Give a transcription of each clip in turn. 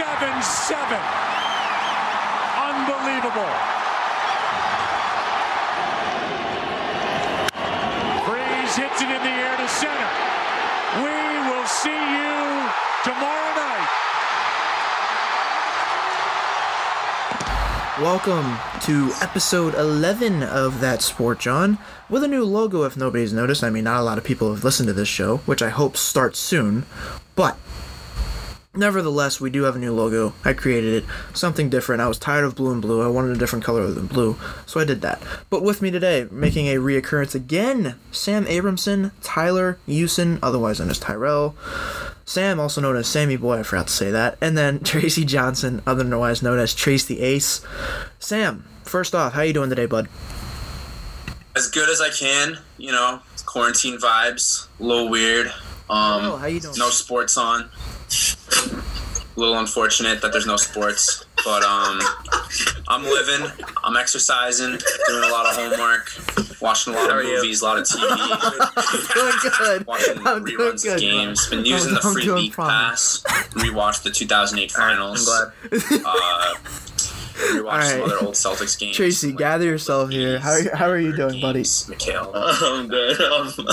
7 7. Unbelievable. Freese hits it in the air to center. We will see you tomorrow night. Welcome to episode 11 of That Sport John, with a new logo if nobody's noticed. I mean, not a lot of people have listened to this show, which I hope starts soon, but nevertheless, we do have a new logo. I created it, something different. I was tired of blue and blue. I wanted a different color than blue, so I did that. But with me today, making a reoccurrence again, Sam Abramson, Tyler Usen, otherwise known as Tyrell. Sam, also known as Sammy Boy, I forgot to say that, and then Tracy Johnson, otherwise known as Trace the Ace. Sam, first off, how you doing today, bud? As good as I can, you know, quarantine vibes, a little weird. Um, Oh, how you doing? No sports on. A little unfortunate that there's no sports, but um, I'm living. I'm exercising, doing a lot of homework, watching a lot of movies, a lot of TV, doing good. watching I'm doing reruns good. of games. Been using the I'm free doing league fine. pass. Rewatched the 2008 finals. I'm Uh, rewatched some other old Celtics games. Tracy, like gather yourself here. How, how are you doing, buddy? Mikhail. I'm good. Um,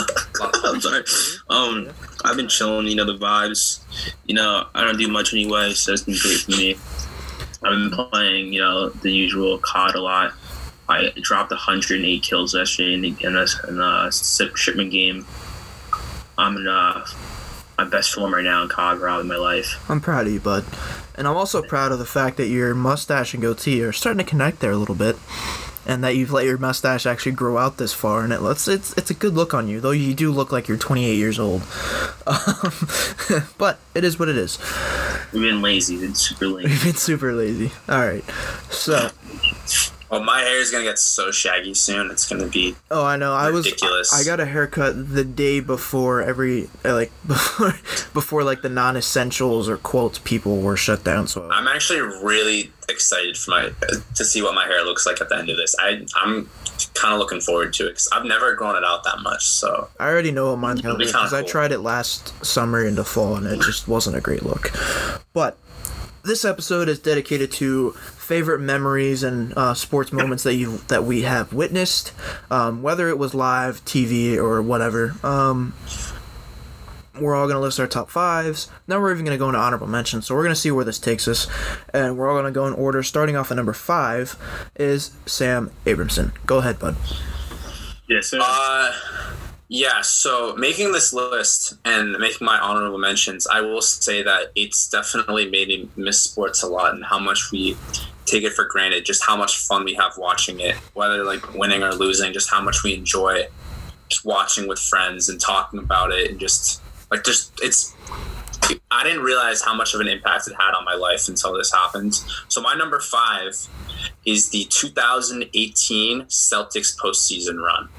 I'm sorry. Um, I've been chilling. You know the vibes. You know I don't do much anyway, so it's been great for me. I've been playing, you know, the usual COD a lot. I dropped 108 kills yesterday in, in a, in a ship- shipment game. I'm in uh, my best form right now in COD, probably in my life. I'm proud of you, bud. And I'm also proud of the fact that your mustache and goatee are starting to connect there a little bit. And that you've let your mustache actually grow out this far, and it looks it's it's a good look on you. Though you do look like you're 28 years old, um, but it is what it is. We've been lazy, We've been super lazy. We've been super lazy. All right, so Well, my hair is gonna get so shaggy soon. It's gonna be oh, I know I was Ridiculous. I got a haircut the day before every uh, like before before like the non-essentials or quotes people were shut down. So I'm actually really excited for my to see what my hair looks like at the end of this. I I'm kind of looking forward to it because I've never grown it out that much. So I already know what mine's gonna be be because kinda I tried it last summer into fall and it just wasn't a great look. But this episode is dedicated to favorite memories and uh, sports moments that you that we have witnessed, um, whether it was live, TV, or whatever. Um, we're all gonna list our top fives. Now we're even gonna go into honorable mentions. So we're gonna see where this takes us, and we're all gonna go in order. Starting off at number five is Sam Abramson. Go ahead, bud. Yes, sir. uh, yeah. So making this list and making my honorable mentions, I will say that it's definitely made me miss sports a lot and how much we take it for granted. Just how much fun we have watching it, whether like winning or losing. Just how much we enjoy just watching with friends and talking about it and just like just it's I didn't realize how much of an impact it had on my life until this happened. So my number five is the 2018 Celtics postseason run.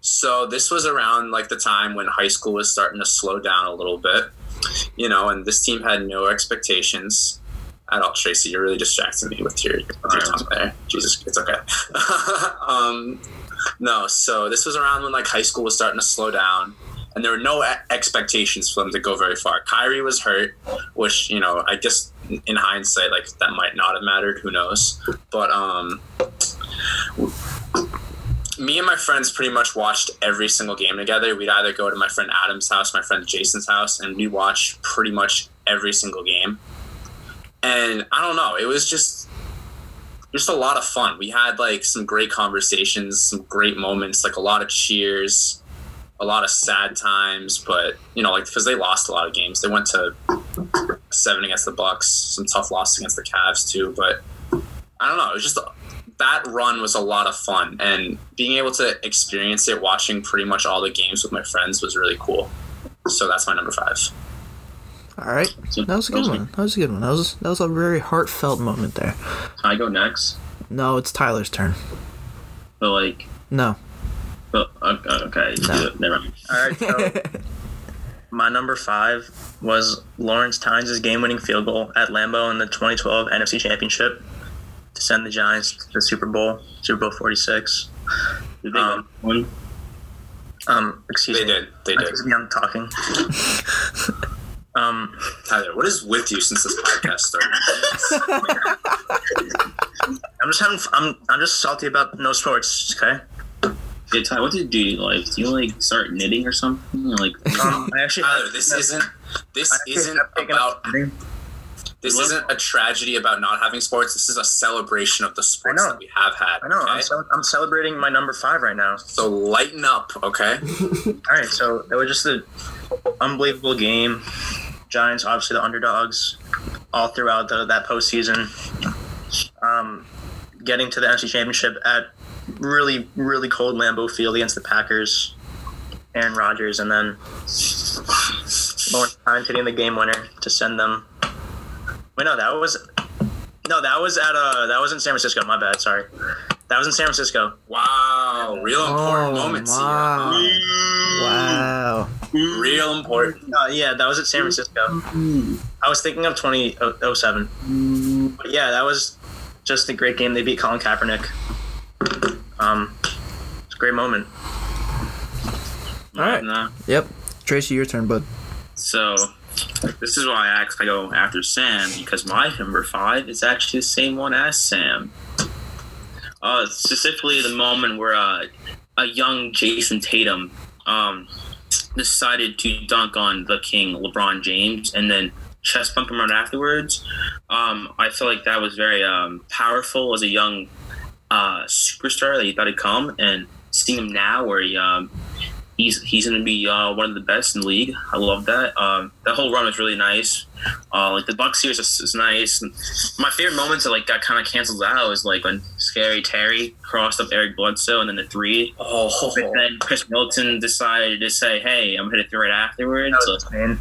So this was around like the time when high school was starting to slow down a little bit, you know, and this team had no expectations at all. Tracy, you're really distracting me with your, with your tongue there. Jesus, it's okay. um, no, so this was around when like high school was starting to slow down, and there were no expectations for them to go very far. Kyrie was hurt, which you know I guess in hindsight like that might not have mattered. Who knows? But um, me and my friends pretty much watched every single game together. We'd either go to my friend Adam's house, my friend Jason's house, and we'd watch pretty much every single game. And I don't know, it was just just a lot of fun. We had like some great conversations, some great moments, like a lot of cheers, a lot of sad times, but you know, like because they lost a lot of games. They went to seven against the Bucks, some tough losses against the Cavs too, but I don't know, it was just that run was a lot of fun and being able to experience it watching pretty much all the games with my friends was really cool. So that's my number 5. All right, that was a good one. That was a good one. That was that was a very heartfelt moment there. Can I go next? No, it's Tyler's turn. But like, No. but, okay, okay, No. never mind. All right, so my number five was Lawrence Tynes' game-winning field goal at Lambeau in the 2012 NFC Championship to send the Giants to the Super Bowl, Super Bowl 46. Did they Um, win? Um, excuse They me. did. They did. Excuse me, I'm talking. Um, Tyler, what is with you since this podcast started? I'm just having. I'm. I'm just salty about no sports. Okay. Yeah, Ty, what did you do? Like, do you like start knitting or something? Like, Um, I actually. Tyler, this isn't this isn't have taken up about this isn't a tragedy about not having sports. This is a celebration of the sports I that we have had. I know. Okay? I'm, cel- I'm celebrating my number five right now. So lighten up, okay? All right, so that was just an unbelievable game. Giants, obviously the underdogs, all throughout the, that postseason. Um, getting to the NFC Championship at really, really cold Lambeau Field against the Packers, Aaron Rodgers, and then Lawrence Tynes hitting the game winner to send them. Wait, no, that was no, that was at uh, that was in San Francisco. My bad, sorry. That was in San Francisco. Wow, real important Oh, moments wow. Wow. Here. Real important. Uh, yeah, that was at San Francisco. I was thinking of 2007. But yeah, that was just a great game. They beat Colin Kaepernick. Um, it's a great moment. All right. Nah. Yep. Tracy, your turn, bud. So, this is why I asked I go after Sam because my number five is actually the same one as Sam. Uh, specifically, the moment where uh, a young Jayson Tatum um, decided to dunk on the King LeBron James and then chest bump him right afterwards. Um, I feel like that was very um, powerful as a young uh, superstar that he thought he'd come, and seeing him now where he um, he's he's going to be uh, one of the best in the league. I love that. Um, that whole run was really nice. Uh, like the Buck series is, is nice. And my favorite moments that like got kind of canceled out was like when Scary Terry crossed up Eric Bledsoe and then the three. Oh, But then Khris Middleton decided to say, "Hey, I'm gonna hit it right afterwards." That So, no,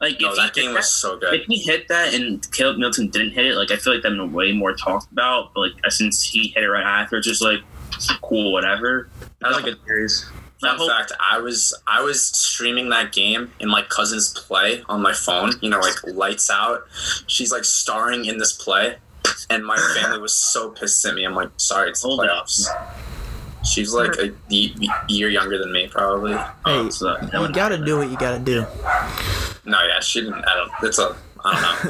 like Oh, that game was so good. if he hit that and Caleb Milton didn't hit it, like I feel like that been way more talked about. But like since he hit it right after, it's just like cool, whatever. That was a good series. That Fun whole- fact: I was I was streaming that game in my cousin's play on my phone. You know, like lights out. She's like starring in this play, and my family was so pissed at me. I'm like, sorry, it's the Hold it. playoffs. She's like a year younger than me, probably. Hey, um, so that you gotta do what you gotta do. No, yeah, she didn't. I don't. It's a. I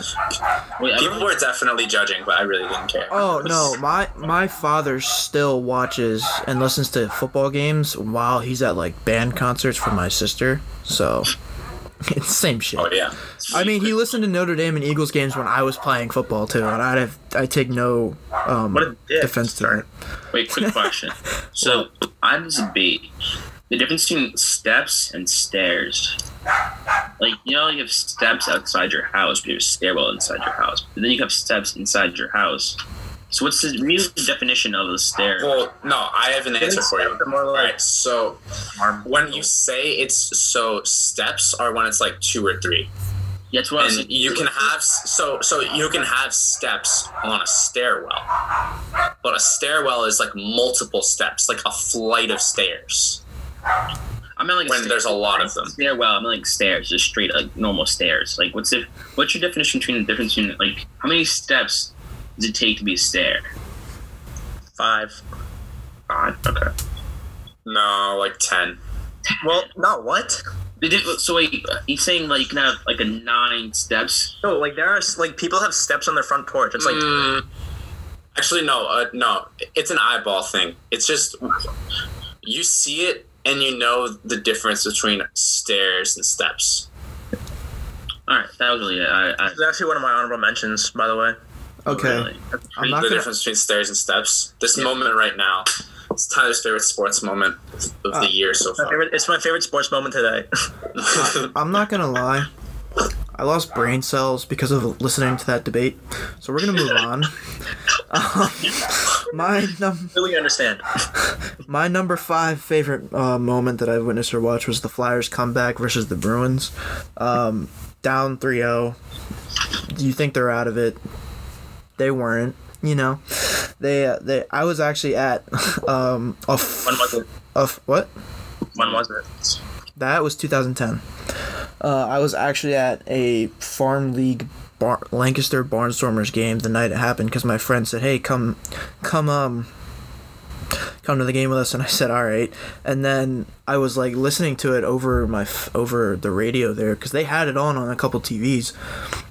don't know. People were definitely judging, but I really didn't care. Oh no, my my father still watches and listens to football games while he's at like band concerts for my sister. So it's the same shit. Oh yeah. I mean, he listened to Notre Dame and Eagles games when I was playing football too, and I'd have I take no um, What a dick. defense to that. Wait, quick question. so I have this debate: the difference between steps and stairs. Like you know, you have steps outside your house, but you have a stairwell inside your house. But then you have steps inside your house. So what's the real definition of a stair? Well, no, I have an answer for you. More like right, so when you say it's so steps are when it's like two or three, That's what I was and you can have so so you can have steps on a stairwell, but a stairwell is like multiple steps, like a flight of stairs. I mean, like when there's a lot of them. Stairwell. I mean, like stairs, just straight like normal stairs. Like, what's the what's your definition between the difference between like how many steps does it take to be a stair? five. Five. Okay. No, like ten. Well, not what? So wait, he's saying like you can have like a nine steps. No, like there are like people have steps on their front porch. It's like Mm, actually, no, uh, no. It's an eyeball thing. It's just you see it and you know the difference between stairs and steps. All right, that was really it. I, I it's actually one of my honorable mentions, by the way. Okay, really- I'm not the gonna. difference between stairs and steps. This moment right now, it's Tyler's favorite sports moment of Uh, the year so My far. favorite, it's my favorite sports moment today. I'm not gonna lie. I lost brain cells because of listening to that debate, so we're gonna move on. Um, my num- really understand. my number five favorite uh, moment that I've witnessed or watched was the Flyers comeback versus the Bruins. Um, down 3-0. Do you think they're out of it? They weren't. You know, they uh, they. I was actually at um a f- When was it? a f- what? When was it? That was 2010. Uh, I was actually at a farm league bar- Lancaster Barnstormers game the night it happened because my friend said, "Hey, come, come, um, come to the game with us?" And I said, "All right." And then I was like listening to it over my over the radio there because they had it on on a couple TVs,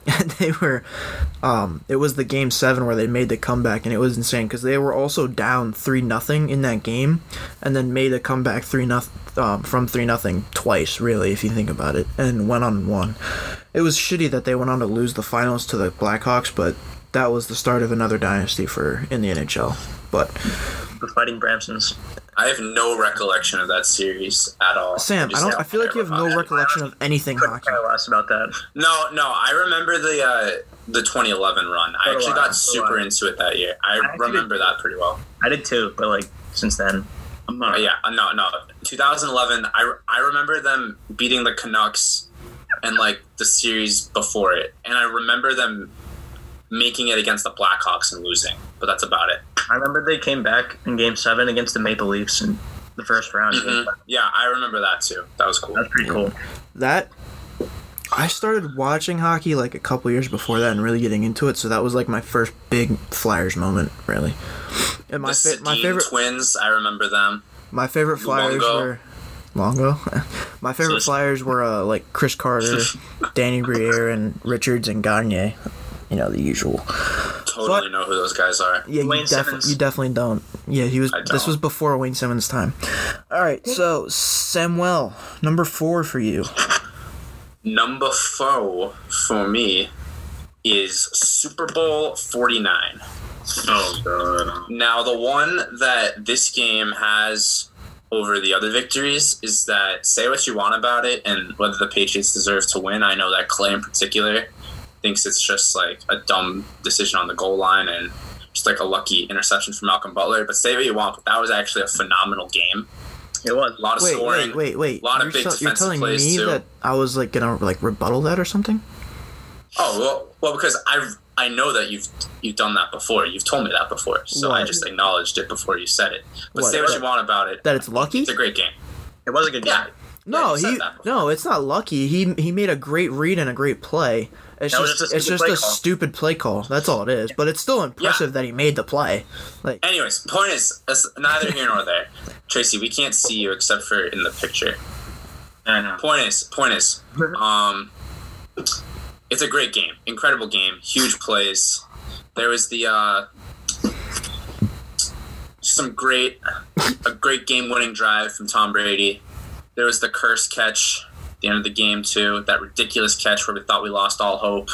and they were, um, it was the game seven where they made the comeback, and it was insane because they were also down three nothing in that game, and then made a comeback three nothing um, from three nothing twice, really, if you think about it, and went on won. It was shitty that they went on to lose the finals to the Blackhawks, but that was the start of another dynasty for in the NHL. But The Fighting Bramsons. I have no recollection of that series at all. Sam, I don't. I feel like you have no terrible. recollection of anything Couldn't hockey. care less about that. No, no, I remember the uh, the 2011 run. I actually got super into it that year. I, I actually remember that pretty well. I did too, but like since then, I'm not. But yeah, uh, no, no. 2011. I I remember them beating the Canucks and like the series before it, and I remember them making it against the Blackhawks and losing. But that's about it. I remember they came back in Game Seven against the Maple Leafs in the first round. Mhm. Yeah, I remember that too. That was cool. That's pretty cool. That I started watching hockey like a couple years before that and really getting into it. So that was like my first big Flyers moment, really. And my the fa- my favorite twins. I remember them. my favorite Flyers Luongo. were Longo. my favorite Flyers were uh, like Chris Carter, Danny Briere, and Richards and Gagne. You know the usual. Totally But- know who those guys are. Yeah, Wayne you, defi- Simmonds. you definitely don't. Yeah, he was. I This don't. was before Wayne Simmonds' time. All right, so Samuel, number four for you. Number four for me is Super Bowl 49. Oh god. Now, the one that this game has over the other victories is that say what you want about it and whether the Patriots deserve to win. I know that Clay in particular thinks it's just like a dumb decision on the goal line and just like a lucky interception from Malcolm Butler. But say what you want, but that was actually a phenomenal game. It was. A lot of Wait, scoring. wait, wait, wait. A lot of you're, big tell- you're defensive telling plays, me too. that I was like gonna like rebuttal that or something? Oh well, well because I I know that you've you've done that before. You've told me that before, so I just acknowledged it before you said it. But What? say what That- you want about it. That it's lucky? It's a great game. It was a good game. Yeah. No, you said he no, it's not lucky. He he made a great read and a great play. It's That was just, just a it's stupid just play a call. stupid play call. That's all it is. But it's still impressive that he made the play. Like Anyways, point is, it's neither here nor there. Tracy, we can't see you except for in the picture. I know. Point is, point is, um, it's a great game, incredible game, huge plays. There was the uh, some great, a great game-winning drive from Tom Brady. There was the Kearse catch at the end of the game too. That ridiculous catch where we thought we lost all hope.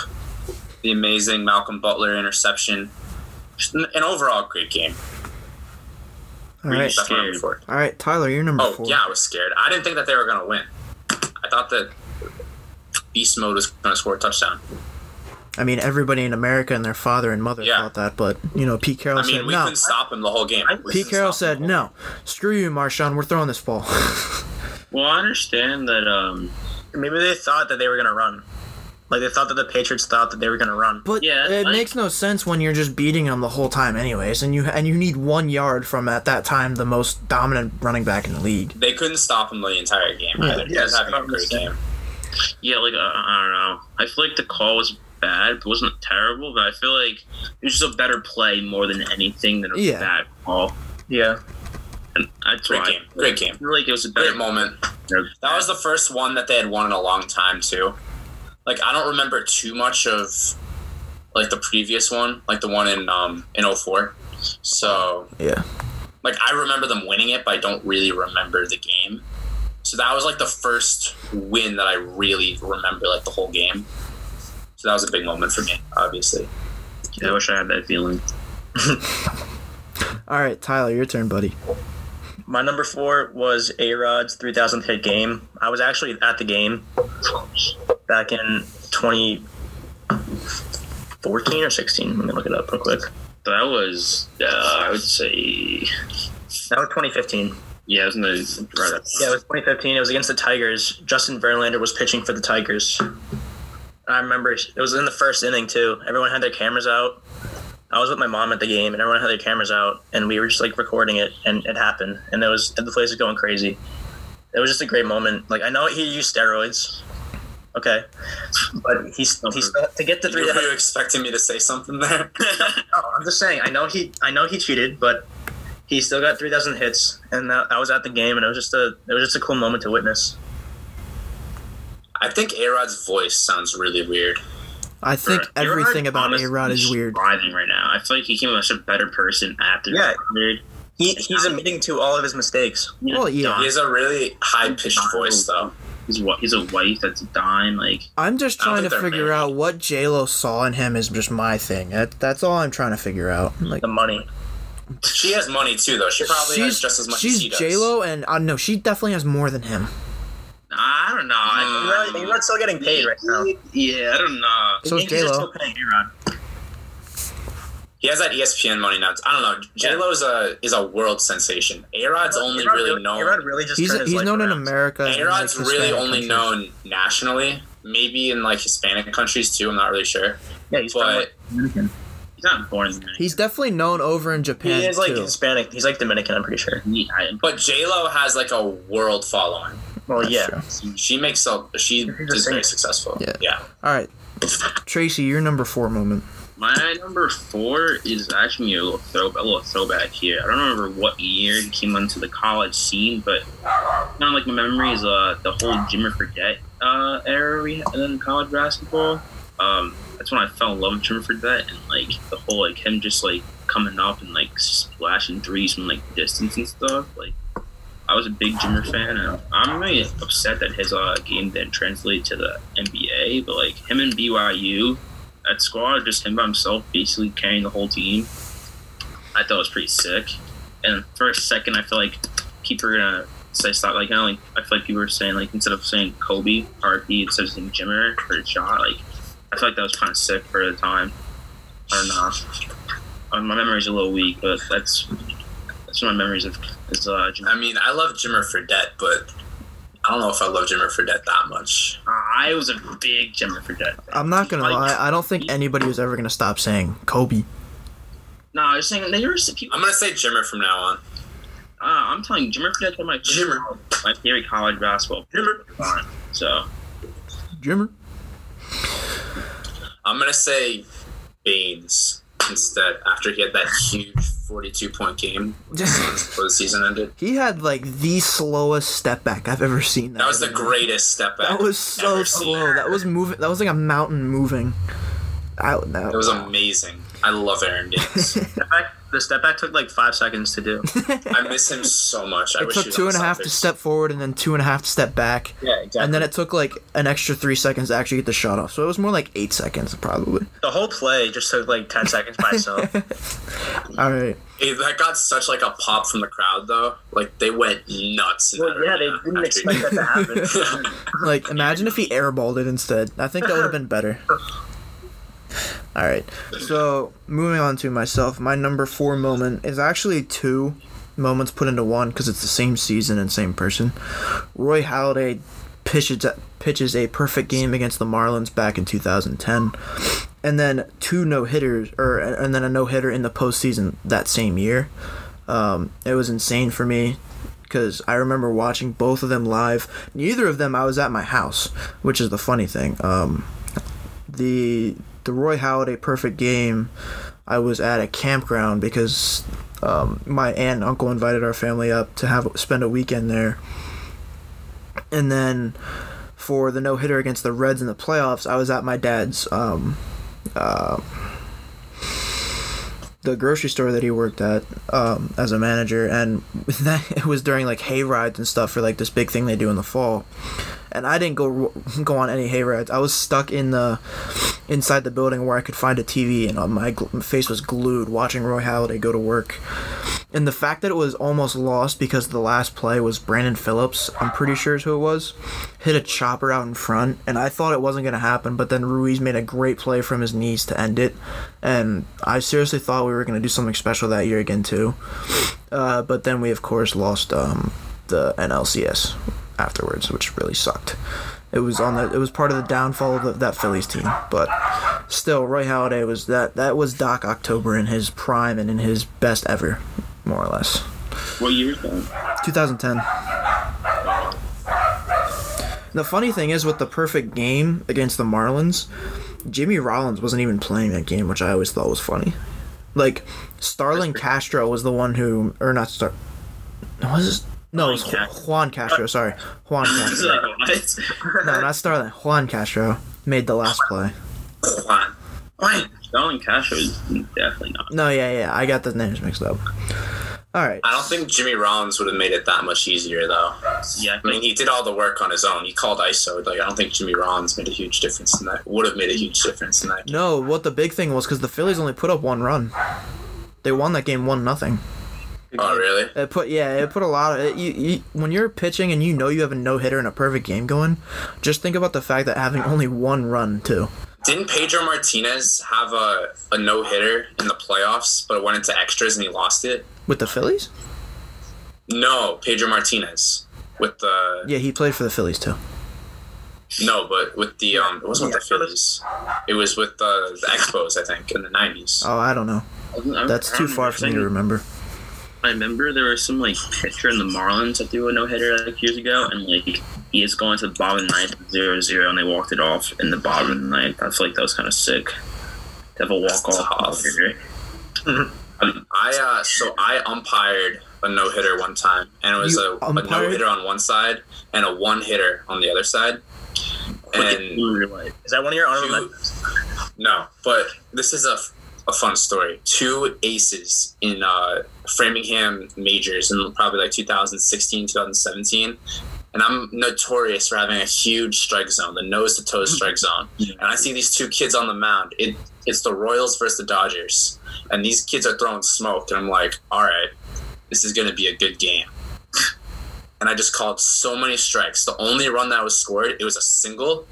The amazing Malcolm Butler interception. Just an, overall great game. all right, That's my number scared? four. all right, Tyler, you're number Oh four. yeah, I was scared. I didn't think that they were gonna win. I thought that Beast Mode was gonna score a touchdown. I mean, everybody in America and their father and mother Yeah. thought that, but you know, Pete Carroll I mean, said we no. couldn't stop him the whole game. We Pete Carroll said him the whole no. Screw you, Marshawn. We're throwing this ball. Well, I understand that. Um. Maybe they thought that they were gonna run. Like they thought that the Patriots thought that they were gonna run. But Yeah, it like- makes no sense when you're just beating them the whole time, anyways, and you and you need one yard from at that time the most dominant running back in the league. They couldn't stop him the entire game either. he Yes, having I a great game. Yeah, like uh, I don't know. I feel like the call was bad. It wasn't terrible, but I feel like it was just a better play more than anything than a Yeah. bad call. Yeah. And that's Great why game. Great game. I feel like it was a better Great moment. than- That was the first one that they had won in a long time too. Like I don't remember too much of like the previous one, like the one in um in 04. So Yeah. like I remember them winning it, but I don't really remember the game. So that was like the first win that I really remember, like the whole game. So that was a big moment for me, obviously. Yeah, I wish I had that feeling. All right, Tyler, your turn, buddy. My number four was A Rod's 3000th hit game. I was actually at the game back in 2014 or 16. Let me look it up real quick. That was, uh, I would say, That was 2015. yeah, it was in the right up. Yeah, it was 2015. It was against the Tigers. Justin Verlander was pitching for the Tigers. I remember it was in the first inning too. Everyone had their cameras out. I was with my mom at the game, and everyone had their cameras out, and we were just like recording it, and it happened, and it was and the place was going crazy. It was just a great moment. Like I know he used steroids, okay, but he's he's to get to Were three. you expecting me to say something there? No, I'm just saying. I know he I know he cheated, but he still got 3,000 hits, and that, I was at the game, and it was just a it was just a cool moment to witness. I think A Rod's voice sounds really weird. I think A-Rod, everything about honestly, A Rod is weird. Thriving right now. I feel like he became a better person after. Yeah. Weird. He, he's admitting to all of his mistakes. Well, yeah. He has a really high pitched voice, though. He's what? He's a wife that's dying. Like I'm just trying to figure married. out what J Lo saw in him is just my thing. That, that's all I'm trying to figure out. Like The money. She has money too, though. She probably has she's just as much she's as he does. J Lo, and uh, no, she definitely has more than him. I don't know. I, You're not still getting paid right now. Yeah, I don't know. So is J-Lo. still paying A-Rod. He has that ESPN money now. I don't know. J Lo's a is a world sensation. A Rod's only A-Rod really really, known. A-Rod really just He's turned he's life known in. America. and, A Rod's like, really only countries. known nationally. Maybe in like Hispanic countries too. I'm not really sure. Yeah, he's from, But like, Dominican. He's not born Dominican. He's definitely known over in Japan He is like too. Hispanic. He's like Dominican. I'm pretty sure. He- I- but J Lo has like a world following. Well, That's yeah. true. She makes a she She's is very successful. Yeah. yeah. All right, Tracy, your number four moment. My number four is actually a little throwback, a little throwback here. I don't remember what year he came onto the college scene, but kind of like my memory is uh, the whole Jimmer Fredette uh, era we had in college basketball. Um, that's when I fell in love with Jimmer Fredette and like the whole like him just like coming up and like splashing threes from like distance and stuff. Like I was a big Jimmer fan, and I'm really upset that his uh, game didn't translate to the NBA. But like him and BYU, that squad, just him by himself, basically carrying the whole team. I thought was pretty sick. And for a second, I feel like people are gonna say stop. Like, you know, like I feel like people were saying like instead of saying Kobe RP instead of saying Jimmer for a shot. Like, I feel like that was kind of sick for the time. I don't know. My memory's a little weak, but that's that's my memories of is uh, Jimmer. I mean, I love Jimmer Fredette, but I don't know if I love Jimmer Fredette that much. I was a big Jimmer Fredette. fan. I'm not gonna Like, lie. I don't think anybody was ever gonna stop saying Kobe. No, I was saying there were some people. I'm gonna say Jimmer from now on. Uh, I'm telling you, Jimmer Fredette's one my favorite, Jimmer. my favorite college basketball. Jimmer. So Jimmer. I'm gonna say Baines instead after he had that huge 42 point game before the season ended. he had like the slowest step back I've ever seen. That was the greatest step back. That was so ever slow. seen. That was moving. That was like a mountain moving. Out that It was amazing. I love Aaron Davis. Step back, the step back took like five seconds to do. I miss him so much. I It wish took he was two on and a the half to step forward and then two and a half to step back. Yeah, exactly. And then it took like an extra three seconds to actually get the shot off. So it was more like eight seconds probably. the whole play just took like ten seconds by itself. All right. Hey, that got such like a pop from the crowd though. Like they went nuts. Well, that yeah, they didn't after- expect that to happen. Like imagine if he airballed it instead. I think that would have been better. All right. So moving on to myself, my number four moment is actually two moments put into one because it's the same season and same person. Roy Halladay pitches pitches a perfect game against the Marlins back in 2010, and then two no hitters or and then a no hitter in the postseason that same year. Um, it was insane for me because I remember watching both of them live. Neither of them I was at my house, which is the funny thing. Um, the the Roy Halladay perfect game, I was at a campground because um, my aunt and uncle invited our family up to have spend a weekend there. And then for the no hitter against the Reds in the playoffs, I was at my dad's um, uh, the grocery store that he worked at um, as a manager, and that it was during like hay rides and stuff for like this big thing they do in the fall. And I didn't go go on any hay rides. I was stuck in the inside the building where I could find a TV, and uh, my face was glued watching Roy Halladay go to work. And the fact that it was almost lost because the last play was Brandon Phillips, I'm pretty sure is who it was, hit a chopper out in front, and I thought it wasn't going to happen, but then Ruiz made a great play from his knees to end it. And I seriously thought we were going to do something special that year again, too. Uh, but then we, of course, lost um, the NLCS afterwards, which really sucked. It was on the. It was part of the downfall of the, that Phillies team, but still, Roy Halladay was that. That was Doc October in his prime and in his best ever, more or less. what year is that? 2010. The funny thing is, with the perfect game against the Marlins, Jimmy Rollins wasn't even playing that game, which I always thought was funny. Like Starlin Castro was the one who, or not Star. Was? No, it was Juan Ju- Castro. Juan Castro. Sorry, Juan It's Castro. what? No, not Starlin. Juan Castro made the last play. Juan. Oh, Juan. Starlin Castro is definitely not. No, yeah, yeah. I got the names mixed up. All right. I don't think Jimmy Rollins would have made it that much easier though. Yeah, I mean, he did all the work on his own. He called ISO. Like, I don't think Jimmy Rollins made a huge difference in that. Would have made a huge difference in that. No, what the big thing was because the Phillies only put up one run. They won that game one nothing. Oh, really? It put yeah, it put a lot of it, you, you when you're pitching and you know you have a no hitter and a perfect game going. Just think about the fact that having only one run too. Didn't Pedro Martinez have a, a no hitter in the playoffs, but it went into extras and he lost it? With the Phillies? No, Pedro Martinez with the Yeah, he played for the Phillies too. no, but with the um, it wasn't with the Phillies. It was with the the Expos, I think, in the nineties. Oh, I don't know. That's too far for me to remember. I remember there was some like pitcher in the Marlins that threw a no hitter like years ago, and like he is going to the bottom of the ninth, zero zero, and they walked it off in the bottom of the ninth. I feel like that was kind of sick. To have a walk off. tough. I uh, so I umpired a no hitter one time, and it was You a, a no hitter on one side and a one hitter on the other side. And Is that one of your honorable two, mentions? no, but this is a, a fun story. Two aces in uh, Framingham majors in probably like 2016, 2017. And I'm notorious for having a huge strike zone, the nose to toe strike zone. And I see these two kids on the mound. It, it's the Royals versus the Dodgers. And these kids are throwing smoke. And I'm like, all right, this is going to be a good game. And I just called so many strikes. The only run that was scored, it was a single,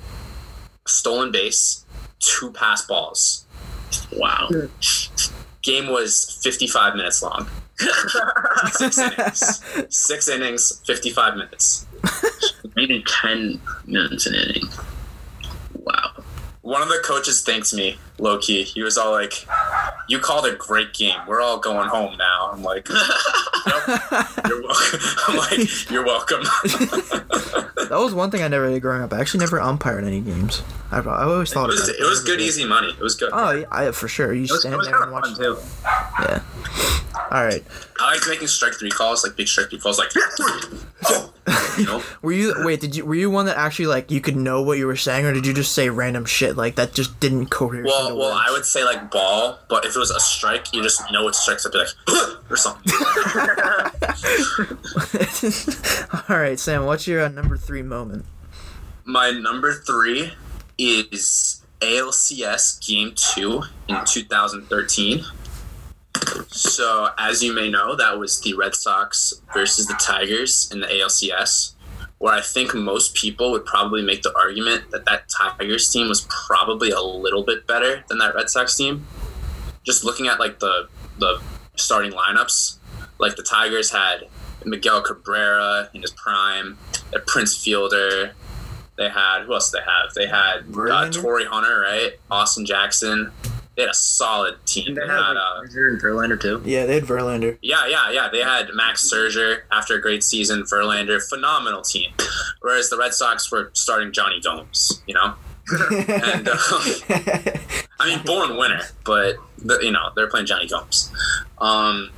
a stolen base, two pass balls. Wow. Game was 55 minutes long. Six innings. Six innings, 55 minutes. Maybe ten minutes an inning. Wow. One of the coaches thanks me, low key. He was all like, You called a great game. We're all going home now. I'm like, you're welcome. I'm like, You're welcome. That was one thing I never did growing up. I actually never umpired any games. I, I always it, thought was, it was good, easy money. It was good. Oh, yeah, I, for sure. You It was, stand it was there and watch. fun too. Yeah. All right. I like making strike three calls, like big strike three calls, like, oh, you know? Were you wait? Did you were you one that actually like you could know what you were saying, or did you just say random shit like that just didn't cohere? Well, well, words? I would say like ball, but if it was a strike, you just know it's strikes. I'd be like, or something. All right, Sam. What's your uh, number three moment? My number three is ALCS Game 2 in 2013. So, as you may know, that was the Red Sox versus the Tigers in the ALCS, where I think most people would probably make the argument that that Tigers team was probably a little bit better than that Red Sox team. Just looking at like the the starting lineups, like the Tigers had Miguel Cabrera in his prime, had Prince Fielder, they had who else did they have? They had uh? Torii Hunter, right? Austin Jackson. They had a solid team. They They had had uh, like, Scherzer and Verlander too. Yeah, they had Verlander. yeah, yeah, yeah. They had Max Scherzer after a great season. Verlander, phenomenal team. Whereas the Red Sox were starting Jonny Gomes, You know, and uh, I mean, born winner, but the, you know they're playing Jonny Gomes. Um,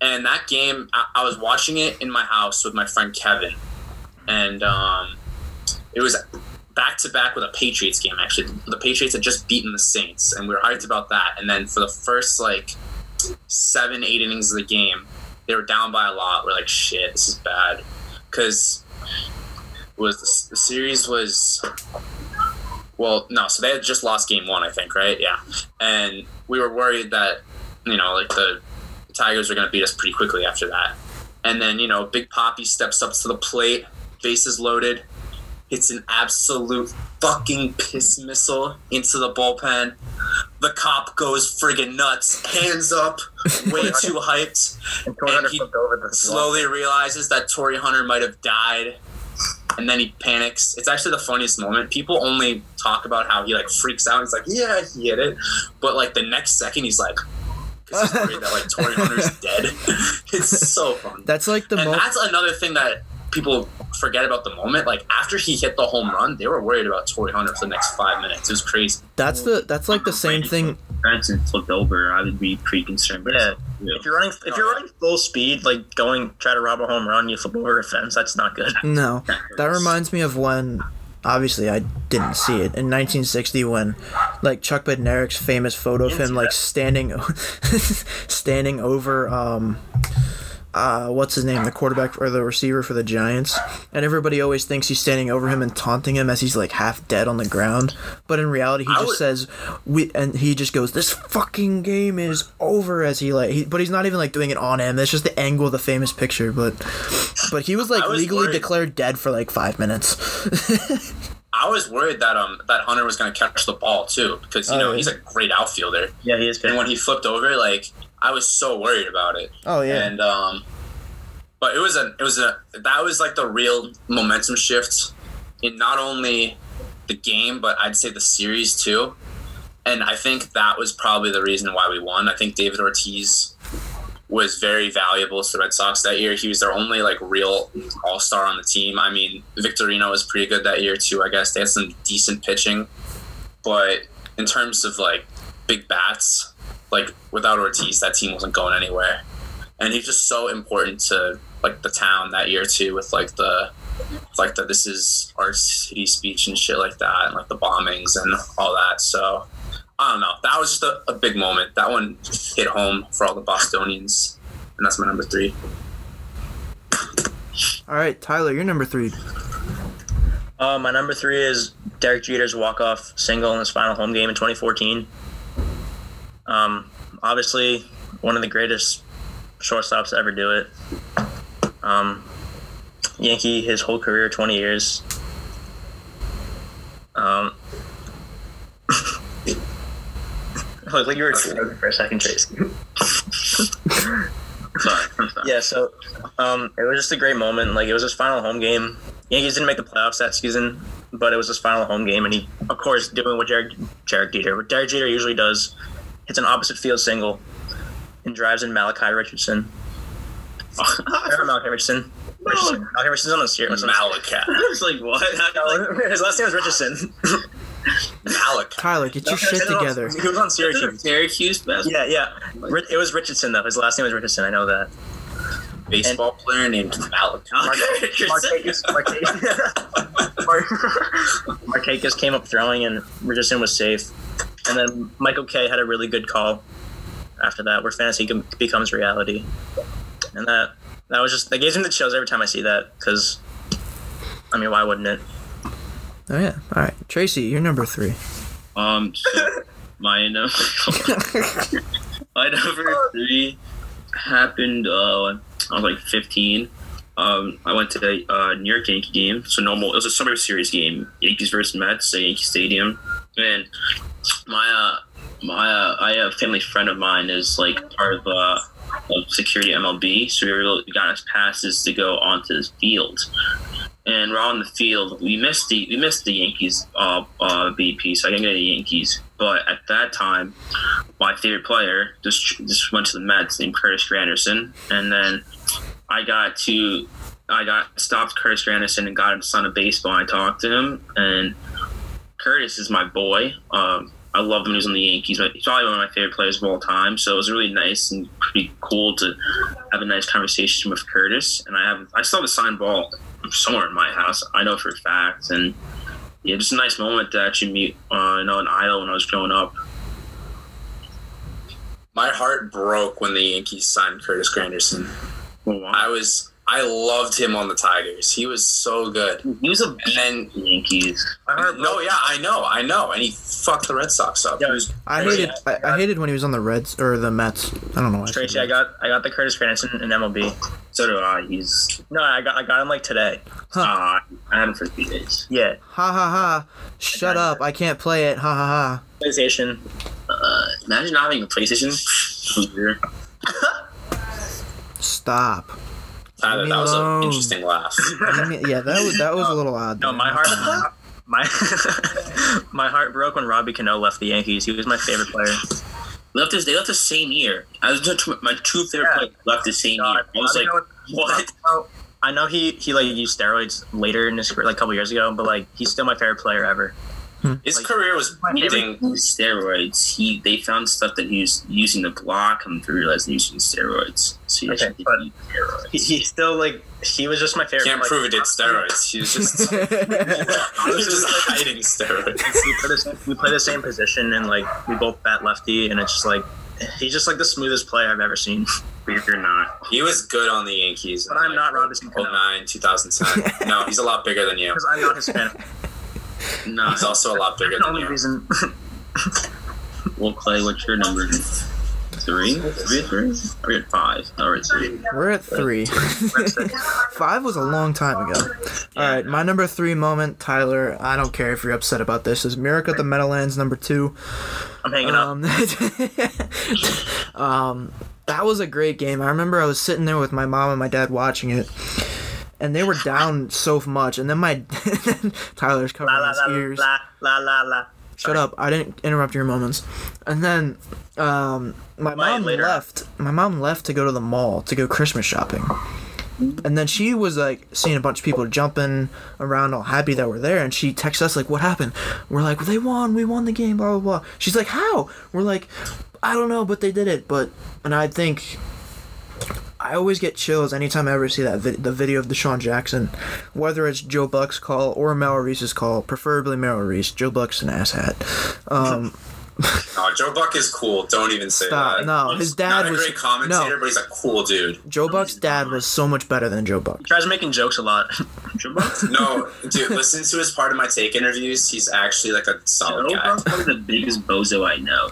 and that game, I, I was watching it in my house with my friend Kevin, and um, it was back to back with a Patriots game. Actually, the Patriots had just beaten the Saints, and we were hyped about that. And then for the first like seven, eight innings of the game, they were down by a lot. We're like, shit, this is bad, because was the, series was well, no, so they had just lost game one, I think, right? Yeah, and we were worried that you know, like the Tigers were going to beat us pretty quickly after that. And then you know, Big Papi steps up to the plate, bases loaded, hits an absolute fucking piss missile into the bullpen. The cop goes friggin' nuts, hands up, way too hyped, And And he flipped over the slowly realizes that Torii Hunter might have died. And then he panics. It's actually the funniest moment. People only talk about how he like freaks out. He's like, "Yeah, he hit it," but like the next second, he's like, 'cause he's worried that like Torii Hunter's dead. it's so funny. That's like the and most. that's another thing that people forget about the moment. Like after he hit the home run, they were worried about Torii Hunter for the next five minutes. It was crazy. That's the that's like the same thing fence and flipped over, I would be pretty concerned. But Yeah. yeah. If you're running, if you're running full speed, like going try to rob a home run, you flip over a fence. That's not good. No, that reminds me of when. Obviously, I didn't see it in 1960 when, like Chuck Bednarik's famous photo of him like standing, standing over um, uh, what's his name, the quarterback or the receiver for the Giants, and everybody always thinks he's standing over him and taunting him as he's like half dead on the ground, but in reality he I just would- says we and he just goes this fucking game is over as he like he, but he's not even like doing it on him. It's just the angle of the famous picture, but but he was like was legally worried. declared dead for like five minutes. I was worried that um that Hunter was going to catch the ball too because you Oh, know yeah. he's a great outfielder. Yeah, he is good. And when he flipped over, like I was so worried about it. Oh yeah. And um, but it was a it was a that was like the real momentum shift in not only the game but I'd say the series too. And I think that was probably the reason why we won. I think David Ortiz was very valuable to the Red Sox that year. He was their only like real all star on the team. I mean, Victorino was pretty good that year too. I guess they had some decent pitching, but in terms of like big bats, like without Ortiz, that team wasn't going anywhere. And he's just so important to like the town that year too, with like the like the this is our city speech and shit like that, and like the bombings and all that. So I don't know. That was just a, a big moment. That one hit home for all the Bostonians, and that's my number three. All right, Tyler, you're number three. Uh, my number three is Derek Jeter's walk-off single in his final home game in 2014. Um, obviously, one of the greatest shortstops to ever do it. Um, Yankee, his whole career, 20 years. Um, look, like you were for a second, Tracy. Sorry, I'm sorry. Yeah, so um, it was just a great moment. Like it was his final home game. Yankees didn't make the playoffs that season, but it was his final home game, and he, of course, doing what Jared, Jared Jeter, what Derek Jeter usually does, hits an opposite field single, and drives in Malachi Richardson. Or Malachi Richardson. Richardson. Malachi Richardson's on the series. Malachi. I was like, what? Like, His last name was Richardson. Malachi. Tyler, get your shit together. He was on Syracuse. Syracuse basketball. Yeah, yeah. It was Richardson though. His last name was Richardson. I know that. Baseball player named Malachi. Marquez, Marquez, Marquez came up throwing, and Richardson was safe. And then Michael Kay had a really good call after that, where fantasy com- becomes reality. And that that was just that gives me the chills every time I see that because, I mean, why wouldn't it? Oh yeah. All right, Tracy, you're number three. Um, so my number, my number three happened. Uh, I was like 15. Um, I went to the uh, New York Yankee game. So normal. It was a summer series game. Yankees versus Mets at Yankee Stadium. And my uh, my uh, I have a family friend of mine is like part of uh, of security MLB. So we were able, we got us passes to go onto this field and we're on the field. We missed the we missed the Yankees uh, uh, BP, so I didn't get the Yankees. But at that time, my favorite player just just went to the Mets named Curtis Granderson, and then I got to I got stopped Curtis Granderson and got him to sign a baseball. I talked to him, and Curtis is my boy. Um, I love him when he was on the Yankees. But he's probably one of my favorite players of all time. So it was really nice and pretty cool to have a nice conversation with Curtis. And I have I still have a signed ball somewhere in my house. I know for a fact. And yeah, just a nice moment to actually meet uh, you know an idol when I was growing up. My heart broke when the Yankees signed Curtis Granderson. Well, wow. I was I loved him on the Tigers. He was so good. he was a And then Yankees. I heard no, yeah, I know, I know, and he fucked the Red Sox up. Yeah, was I great. hated I, I hated when he was on the Reds or the Mets. I don't know why. I Tracy, I that. got I got the Curtis Granderson in MLB. So do I. He's No, I got I got him like today. Huh. uh, I had him for three days. Yeah, Ha ha ha! Shut up! I can't play it. Ha ha ha! PlayStation. Uh, imagine not having a PlayStation. Stop. Tyler, Leave that was an interesting laugh. I yeah, that was that was a little odd. No, there. my heart. Uh-huh. My my heart broke when Robbie Cano left the Yankees. He was my favorite player. Left this. They left the same year. I was just, my two favorite Yeah. players left the same God, year. I was Robbie like, Cano- what? Oh, I know he he like used steroids later in his career, like a couple years ago, but like he's still my favorite player ever. Hmm. His Like- career was He never beating. steroids. He they found stuff that he was using to block him to realize he was using steroids. So he Okay, actually but- steroids. He, he still like he was just my favorite. Can't like, prove it did steroids. He was just, he was just hiding steroids. we play, the same, we play the same position and like we both bat lefty and it's just like he's just like the smoothest player I've ever seen. But you're not. He was good on the Yankees. But I'm not Robinson Cano 09, 2010. No, he's a lot bigger than you. Because I'm not Hispanic. No. He's also a lot bigger the only you. reason. Well, Clay, what's your number? Three? Three? Three? Or at five? Or at three? We're at three. Five was a long time ago. All right, my number three moment, Tyler. I don't care if you're upset about this. Is Miracle at the Meadowlands number two. I'm hanging up. Um, um, that was a great game. I remember I was sitting there with my mom and my dad watching it, and they were down so much. And then my Tyler's La covering la his la ears. la la la la. Shut up! I didn't interrupt your moments. And then um, my mom later? left. My mom left to go to the mall to go Christmas shopping. And then she was like seeing a bunch of people jumping around, all happy that we're there. And she texts us like, "What happened?" We're like, well, "They won. We won the game." Blah blah blah. She's like, "How?" We're like, "I don't know, but they did it." But and I think I always get chills anytime I ever see that vid- the video of DeSean Jackson, whether it's Joe Buck's call or Merrill Reese's call, preferably Merrill Reese. Joe Buck's an asshat. Um, No, Joe Buck is cool. Don't even say Stop. that. No, his dad not a was great commentator, no. but he's a cool dude. Joe Buck's dad was so much better than Joe Buck. He tries making jokes a lot. Joe Buck? no, dude, listen to his Pardon My Take interviews. He's actually like a solid Joe guy. Buck's probably the biggest bozo I know.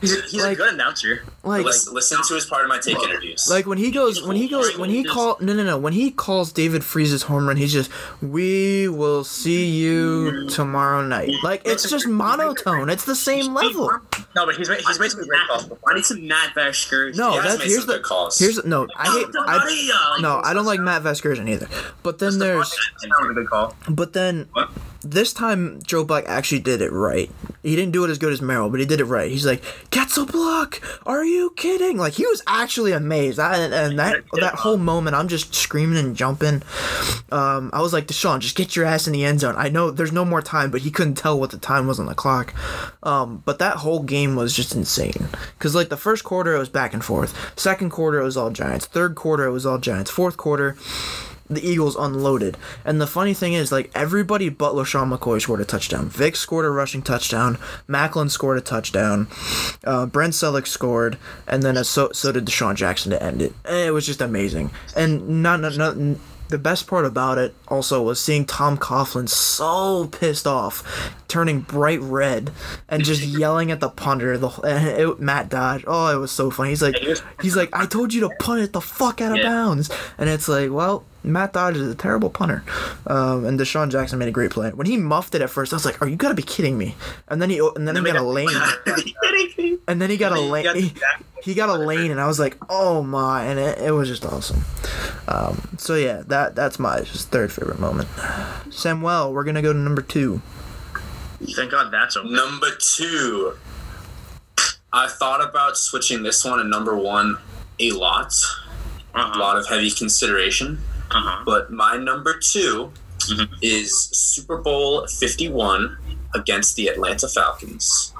He's, a, he's Like- a good announcer. Like, Listen, listen to his Pardon My Take interviews. like when he goes, when he goes, when he call, no, no, no, when he calls David Freese's home run, he's just, "We will see you tomorrow night." Like it's just monotone. It's the same level. No, but he's he's made some great calls. before. I need some Matt Vasgersian. No, that's here's the calls. here's no. I hate. I, uh, I, no, I don't like Matt Vasgersian either. But then there's, That was a good call. but then What? This time Joe Buck actually did it right. He didn't do it as good as Merrill, but he did it right. He's like, "Gets a block? Are you kidding?" Like he was actually amazed. I, and, and that that whole moment, I'm just screaming and jumping. Um, I was like, "DeSean, just get your ass in the end zone." I know there's no more time, but he couldn't tell what the time was on the clock. Um, but that whole game was just insane. Cause like the first quarter it was back and forth. Second quarter it was all Giants. Third quarter it was all Giants. Fourth quarter the Eagles unloaded. And the funny thing is, like everybody but LeSean McCoy scored a touchdown. Vic scored a rushing touchdown. Maclin scored a touchdown. Uh, Brent Celek scored, and then uh, so so did DeSean Jackson to end it. And it was just amazing. And not not. not the best part about it also was seeing Tom Coughlin so pissed off, turning bright red, and just yelling at the punter. The and it, Matt Dodge. Oh, it was so funny. He's like, he's like, I told you to punt it the fuck out of bounds, and it's like, well, Matt Dodge is a terrible punter. Um, and DeSean Jackson made a great play. When he muffed it at first, I was like, "Are you gotta be kidding me?" And then he and then he got a lane, and then he got a lane. He, he got a lane, and I was like, "Oh my!" And it, it was just awesome. Um, so yeah, that that's my just third favorite moment. Samuel, we're gonna go to number two. Thank God that's over. Number two. I thought about switching this one and number one a lot. A Uh-huh. lot of heavy consideration. Uh-huh. But my number 2 Mhm. is Super Bowl 51 against the Atlanta Falcons.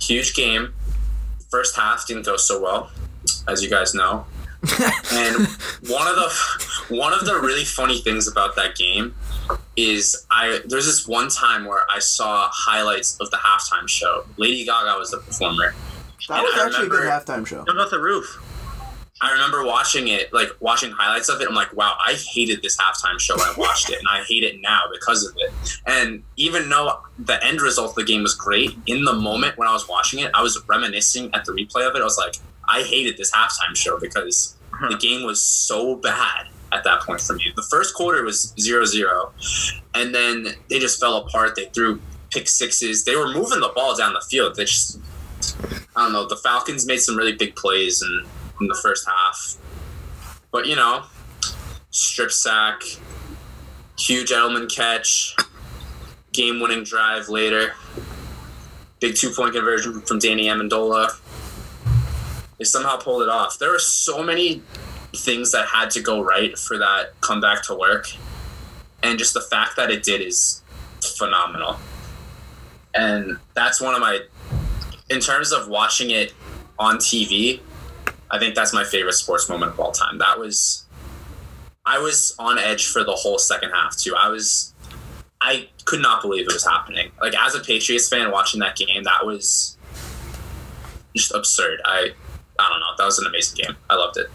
Huge game. First half didn't go so well, as you guys know. and one of the one of the really funny things about that game is I there's this one time where I saw highlights of the halftime show. Lady Gaga was the performer. That And was I actually a good halftime show. Jump off the roof. I remember watching it, like watching highlights of it. I'm like, wow, I hated this halftime show I watched it, and I hate it now because of it. And even though the end result of the game was great, in the moment when I was watching it, I was reminiscing at the replay of it. I was like, I hated this halftime show because the hmm. game was so bad at that point for me. The first quarter was 0 0, and then they just fell apart. They threw pick sixes. They were moving the ball down the field. They just, I don't know, the Falcons made some really big plays and in the first half. But you know, strip sack, huge Edelman catch, game winning drive later, big two point conversion from Danny Amendola. They somehow pulled it off. There were so many things that had to go right for that comeback to work. And just the fact that it did is phenomenal. and that's one of my. In terms of watching it on TV, I think that's my favorite sports moment of all time. That was. I was on edge for the whole second half too. I was. I could not believe it was happening. Like as a Patriots fan watching that game, that was just absurd. I I don't know. That was an amazing game. I loved it.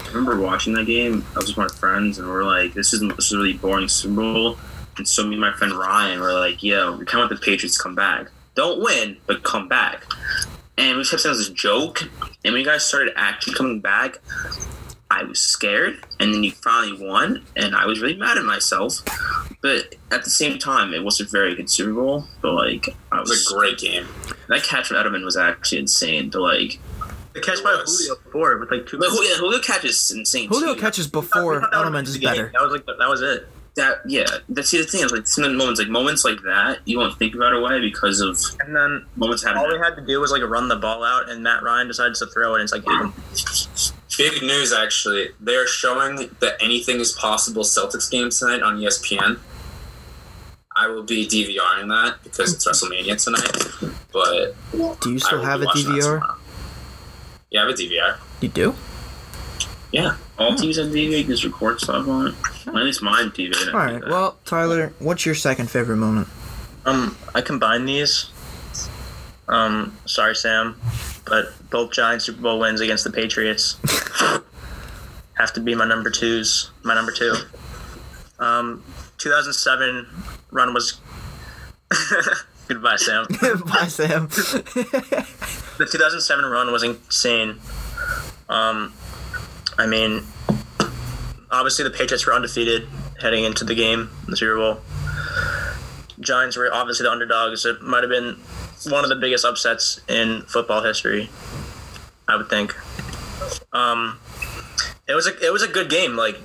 I remember watching that game. I was with my friends, and we are like, "This is this is really boring Super Bowl." And so me and my friend Ryan were like, "Yo, we kind of want the Patriots come back. Don't win, but come back." And we kept saying it was a joke. And when you guys started actually coming back, I was scared. And then you finally won, and I was really mad at myself. But at the same time, it was a very good Super Bowl. But like, I It was, was a great game. that catch from Edelman was actually insane. To like, The catch by was. Julio before with like two. but Julio, Julio catch insane. Julio too. catches before we thought that would've Edelman's is better. That was like that was it. That yeah that's the thing is like some moments like moments like that you won't think about it away because of And then moments all we had to do was like run the ball out, and Matt Ryan decides to throw it. And it's like, boom. Big news, actually. They're showing the Anything is Possible Celtics game tonight on ESPN. I will be DVRing that because it's WrestleMania tonight. But Do you still have a DVR? Yeah, I have a DVR. You do? Yeah. All teams have DV just record stuff on it at least mine TV All right. Well, Tyler, what's your second favorite moment? Um, I combine these. Um, sorry, Sam, but both Giants Super Bowl wins against the Patriots have to be my number twos. My number two. Um, 2007 run was. Goodbye, Sam. Bye, Sam. the 2007 run was insane. Um, I mean, obviously the Patriots were undefeated heading into the game, the Super Bowl. Giants were obviously the underdogs. It might have been one of the biggest upsets in football history. I would think. Um, it was a it was a good game. Like,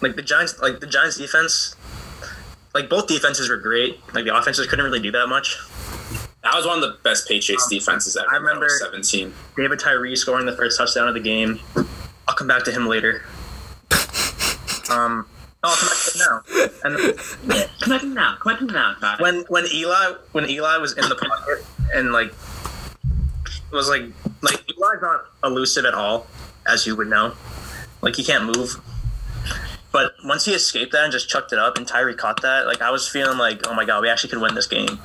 like the Giants, like the Giants defense, like both defenses were great. Like the offenses couldn't really do that much. That was one of the best Patriots defenses ever. I remember- 17. David Tyree scoring the first touchdown of the game. I'll come back to him later. Um, come back now. And yeah, come back now come back now Kyle. when when Eli when Eli was in the pocket and like was like like Eli's not elusive at all, as you would know. Like he can't move. But once he escaped that and just chucked it up, and Tyree caught that, like I was feeling like, oh my god, we actually could win this game.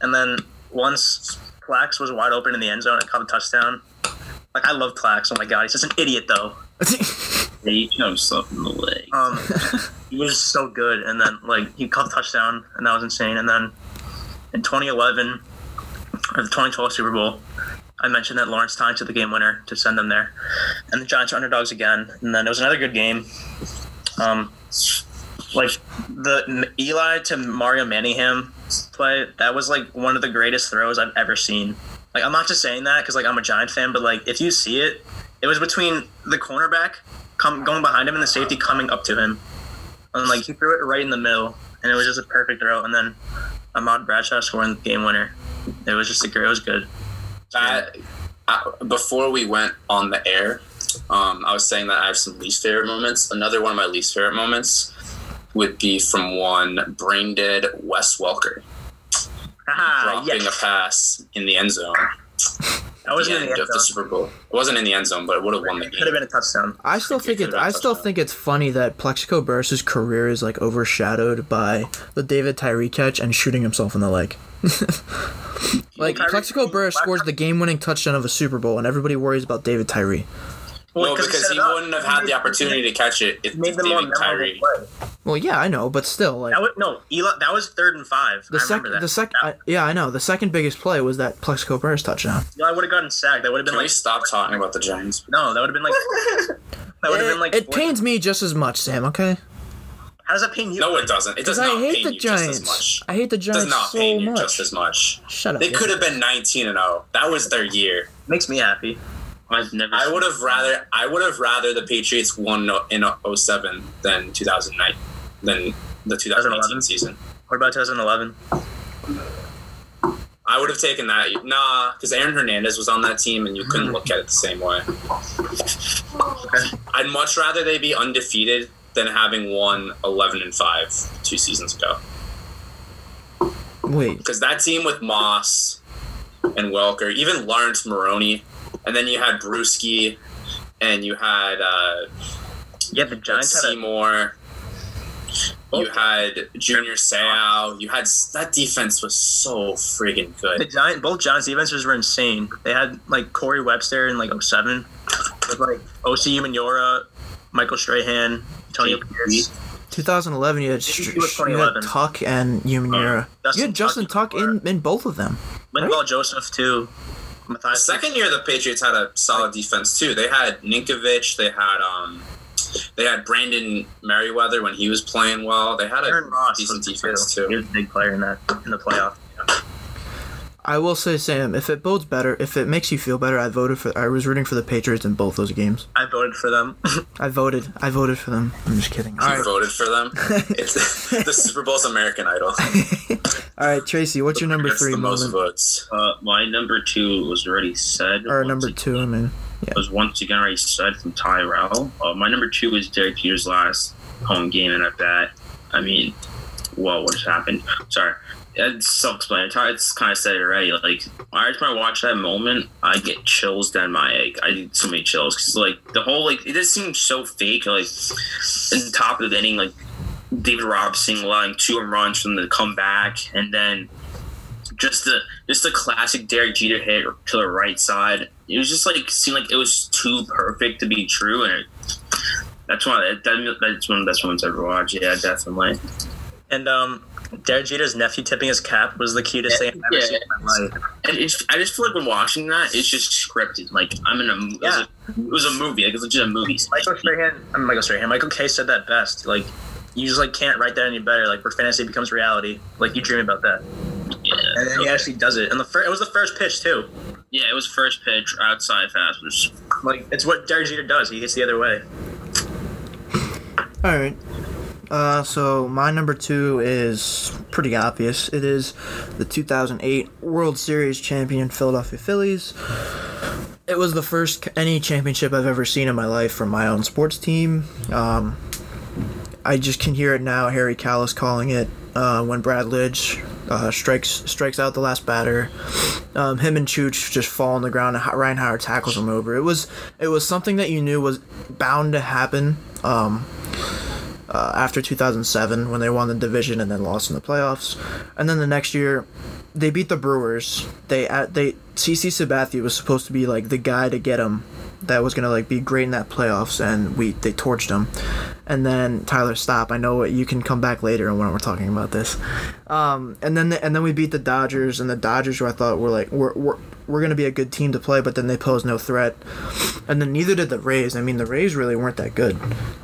And then once Plax was wide open in the end zone and caught a touchdown, like I love Plax. Oh my god, he's just an idiot though. yeah, you know stuff in the leg Um, he was so good, and then like he caught the touchdown, and that was insane. And then in 2011, or the 2012 Super Bowl, I mentioned that Lawrence Tynes took the game winner to send them there, and the Giants are underdogs again. And then it was another good game. Um, like the Eli to Mario Manningham play, that was like one of the greatest throws I've ever seen. Like I'm not just saying that because like I'm a Giant fan, but like if you see it, it was between the cornerback come going behind him and the safety coming up to him, and like he threw it right in the middle, and it was just a perfect throw. And then Ahmad Bradshaw scoring the game winner. It was just a great. It was good. That, uh, before we went on the air, um, I was saying that I have some least favorite moments. Another one of my least favorite moments would be from one brain dead Wes Welker Ah, dropping yes. a pass in the end zone. That was the in the end end of the zone. Super Bowl. It wasn't in the end zone, but it would have won the game. It could have been a touchdown. I still think it. could've I still touchdown. think it's funny that Plaxico Burress' career is like overshadowed by the David Tyree catch and shooting himself in the leg. like Plaxico Burress scores the game-winning touchdown of a Super Bowl, and everybody worries about David Tyree. No, he because set he wouldn't have had the opportunity to catch it if He made the more David memorable Tyree. play. Well, yeah, I know, but still, like That was, no, Eli. That was third and five. the second, the second, yeah, I know. The second biggest play was that Plaxico Burress touchdown. Eli would have gotten sacked. That would have been Can we like stop talking about the Giants? no. That would have been like. that would have been like. it pains me just as much, Sam. Okay, How does that pain you? No, it doesn't. It does not I hate pain the you just as Giants. much. I hate the It does not so pain you much. just as much. Shut up. They could have been 19 and 0. That was their year. makes me happy. I've never I would have rather I would have rather the Patriots won in 07 than 2009 than the 2018 2011? season. What about 2011? I would have taken that. Nah, because Aaron Hernandez was on that team, and you couldn't mm-hmm. look at it the same way. I'd much rather they be undefeated than having won 11 and 5 two seasons ago. Wait, because that team with Moss and Welker, even Laurence Maroney, and then you had Bruschi, and you had uh, Yeah, the Giants had a, Seymour. You had Junior Seau. You had that defense was so friggin' good. the. Giant. Both Giants defenses were insane. They had like Corey Webster in like 07 with like Osi Umenyiora, Michael Strahan, Antonio JP. Pierce. 2011, you had, Str- it was you had Tuck and Umenyiora. you Justin had Justin Tuck Tuck in, in both of them. Linval Joseph too. Matthias. second year, the Patriots had a solid defense too. They had Ninkovich. They had um, they had Brandon Meriweather when he was playing well. They had a Aaron Ross decent defense too. He was a big player in that in the playoff. I will say, Sam, if it bodes better, if it makes you feel better, I voted for. I was rooting for the Patriots in both those games. I voted for them. I voted. I voted for them. I'm just kidding. I right, voted for them. It's the Super Bowl's American Idol. all right, Tracy, what's your number Gets three the most votes. Uh, my number two was already said. Or Once number again- two? I mean, It was once again already said from Tyrell. Uh, my number two was Derek Jeter's last home game, and at that, I mean, whoa, what just happened? Sorry. It's self-explanatory. It's kind of said it already. Like, every time I watch that moment, I get chills down my egg. I get so many chills because, like, the whole like it just seems so fake. Like, in the top of the inning, like David Robson allowing two runs from the comeback, and then just the just the classic Derek Jeter hit to the right side. It was just like seemed like it was too perfect to be true, and it, that's one that, that, that's one of the best ones I've ever watched. Yeah, definitely. and um, Derek Jeter's nephew tipping his cap was the cutest thing I've ever Yeah. seen in my life. And it's, I just feel like when watching that, it's just scripted. Like I'm in a it was Yeah. a, it was a movie. Like it's just a movie. Michael Strahan, I mean, Michael Strahan, Michael Kay said that best. Like, you just like can't write that any better. Like, where fantasy becomes reality. Like, you dream about that, Yeah, and then he actually does it. And the first, it was the first pitch too. yeah. It was first pitch outside fast, which Like, it's what Derek Jeter does. He hits the other way. all right. Uh, so my number two is pretty obvious. It is the 2008 World Series champion Philadelphia Phillies. It was the first any championship I've ever seen in my life from my own sports team. Um, I just can hear it now. Harry Kalas calling it uh, when Brad Lidge uh, strikes strikes out the last batter. Um, him and Chooch just fall on the ground, and Ryan Howard tackles him over. It was it was something that you knew was bound to happen. Um, uh, after 2007 when they won the division and then lost in the playoffs. And then the next year, they beat the Brewers. They at they CC Sabathia was supposed to be like the guy to get him. That was gonna like be great in that playoffs, and we they torched him. And then Tyler, stop! I know what you can come back later when we're talking about this. Um, and then the, and then we beat the Dodgers, and the Dodgers, who I thought were like we're, we're we're gonna be a good team to play, but then they posed no threat. And then neither did the Rays. I mean, the Rays really weren't that good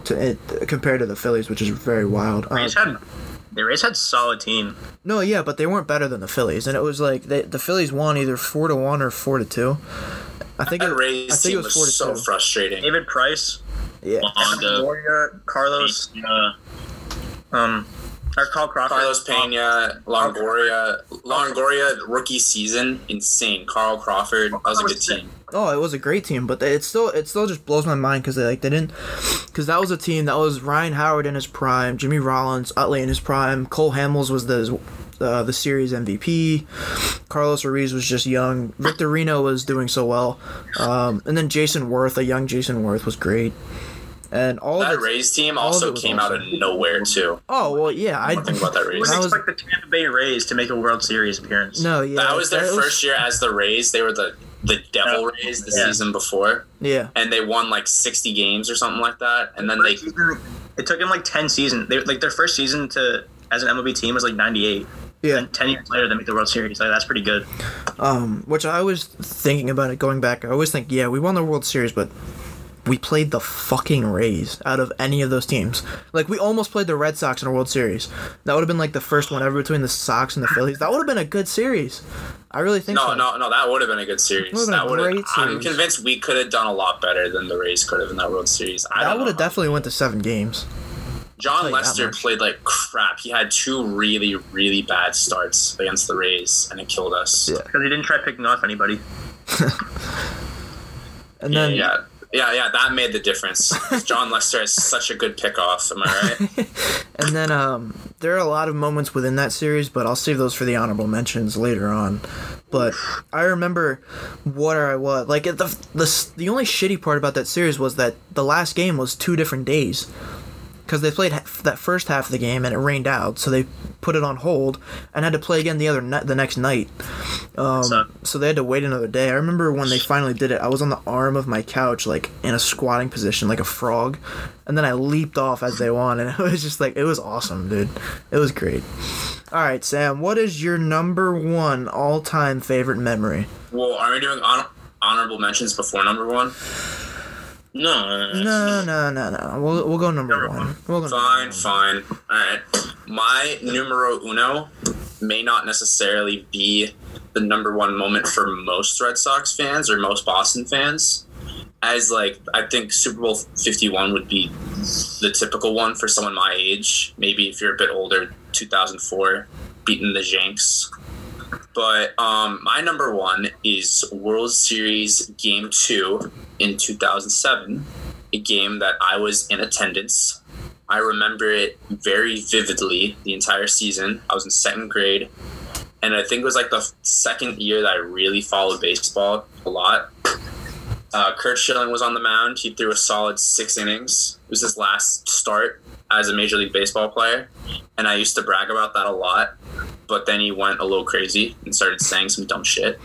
to it, compared to the Phillies, which is very wild. Rays had, the Rays had solid team. no, yeah, but they weren't better than the Phillies, and it was like they, the Phillies won either four to one or four to two. I think it, That I think team it was was, so frustrating. David Price, Yeah, Longo, Warrior, Carlos, uh, um, or Carl Crawford. Carlos Pena, Longoria, Longoria rookie season, insane. Carl Crawford, that was a good team. Oh, it was a great team, but it still it still just blows my mind because they like they didn't because that was a team that was Ryan Howard in his prime, Jimmy Rollins, Utley in his prime, Cole Hamels was the uh, the series MVP, Carlos Ruiz was just young, Victorino was doing so well, um, and then Jayson Werth, a young Jayson Werth, was great, and all That of it. Rays team all also it was came out of nowhere too. Oh well, yeah, I One thing about that Rays. wouldn't was- expect the Tampa Bay Rays to make a World Series appearance. no, yeah, that was their that first year as the Rays. They were the the Devil Rays the Yeah. season before, Yeah, and they won like sixty games or something like that. And then they it took them like ten seasons. They like their first season to as an MLB team was like '98. Yeah. And ten years later, they make the World Series. Like that's pretty good. Um, which I was thinking about it going back. I always think, yeah, we won the World Series, but we played the fucking Rays out of any of those teams. Like we almost played the Red Sox in a World Series. That would have been like the first one ever between the Sox and the Phillies. That would have been a good series. I really think no, so. no, no. That would have been a good series. Would've been That would have. great I'm convinced we could have done a lot better than the Rays could have in that World Series. I That would have definitely went to seven games. John tell you that Lester played like crap. He had two really, really bad starts against the Rays, and it killed us. Yeah. Because he didn't try picking off anybody. And Yeah, then yeah, yeah, yeah, That made the difference. Jon Lester is such a good pickoff. Am I right? and then um there are a lot of moments within that series, but I'll save those for the honorable mentions later on. But I remember what I was like. The the the only shitty part about that series was that the last game was two different days because they played that first half of the game and it rained out, so they put it on hold and had to play again the other ni- the next night. Um, So- so they had to wait another day. I remember when they finally did it. I was on the arm of my couch, like in a squatting position, like a frog, and then I leaped off as they won, and it was just like it was awesome, dude. It was great. All right, Sam, what is your number one all time favorite memory? Well, are we doing hon- honorable mentions before number one? No, No, no, no, no. We'll we'll go number one. We'll go Fine, fine. All right. My numero uno may not necessarily be the number one moment for most Red Sox fans or most Boston fans. As like, I think Super Bowl Fifty One would be the typical one for someone my age. Maybe if you're a bit older, two thousand four, beating the Yanks. But um, my number one is World Series Game Two in two thousand seven a game that I was in attendance. I remember it very vividly the entire season. I was in second grade, and I think it was like the second year that I really followed baseball a lot. Uh, Curt Schilling was on the mound. He threw a solid six innings. It was his last start as a Major League Baseball player, and I used to brag about that a lot. But then he went a little crazy and started saying some dumb shit,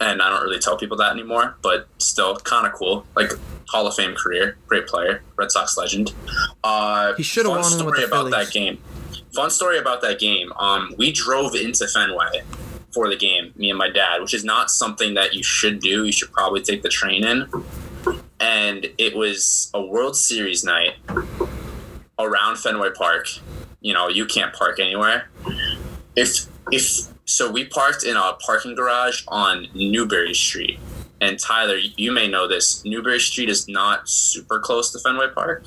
and I don't really tell people that anymore. But still, kind of cool. Like Hall of Fame career, great player, Red Sox legend. Uh, He should've won story with the about Phillies. that game. Fun story about that game. Um, we drove into Fenway for the game, me and my dad, which is not something that you should do. You should probably take the train in. And it was a World Series night around Fenway Park. You know, you can't park anywhere. If if so, we parked in a parking garage on Newbury Street. And Tyler, you may know this. Newbury Street is not super close to Fenway Park.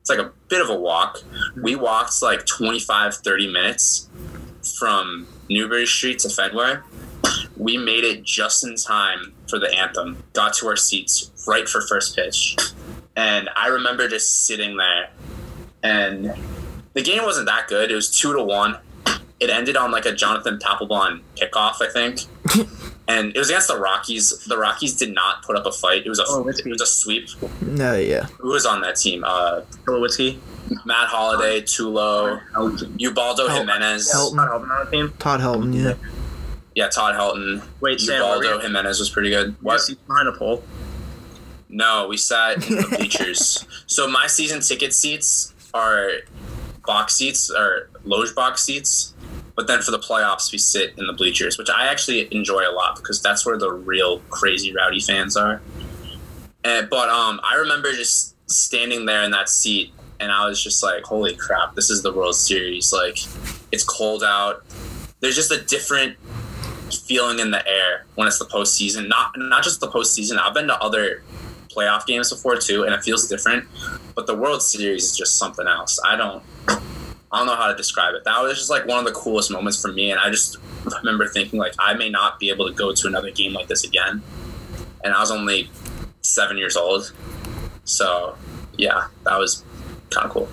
It's like a bit of a walk. We walked like 25, 30 minutes from Newbury Street to Fenway. We made it just in time for the anthem. Got to our seats right for first pitch. And I remember just sitting there and the game wasn't that good. It was two to one. It ended on like a Jonathan Papelbon kickoff, I think. and it was against the Rockies. The Rockies did not put up a fight. It was a Oh, it was a sweep. No, yeah. Who was on that team? Uh, Tulowitzki. Matt Holliday, Tulo, Ubaldo Hel- Jimenez. Helton. Not helping on the team. Todd Helton, yeah. Yeah, Todd Helton. Wait, Sam, Ubaldo we- Jimenez was pretty good. What? What? Seats behind a pole. No, we sat in the bleachers. so my season ticket seats are box seats or loge box seats. But then for the playoffs, we sit in the bleachers, which I actually enjoy a lot because that's where the real crazy rowdy fans are. And, but um, I remember just standing there in that seat, and I was just like, "Holy crap! This is the World Series! Like, it's cold out. There's just a different feeling in the air when it's the postseason. Not not just the postseason. I've been to other playoff games before too, and it feels different. But the World Series is just something else. I don't I don't know how to describe it. That was just like one of the coolest moments for me, and I just remember thinking like I may not be able to go to another game like this again. And I was only seven years old, so yeah, that was kind of cool.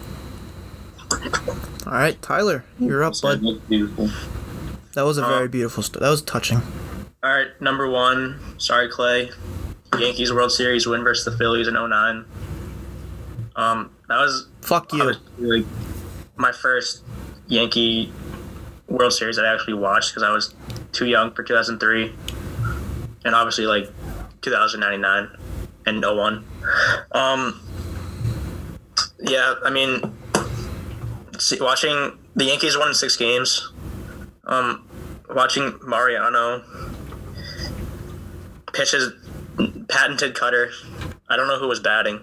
All right, Tyler, you're up, bud. beautiful. That was a Uh, very beautiful story. That was touching. All right, number one. Sorry, Clay. Yankees World Series win versus the Phillies in 09. Um, that was Fuck you. like my first Yankee World Series that I actually watched because I was too young for 2003, and obviously like 2099 and 01. Um, yeah, I mean, see, watching the Yankees won six games. Um, watching Mariano pitch his patented cutter. I don't know who was batting,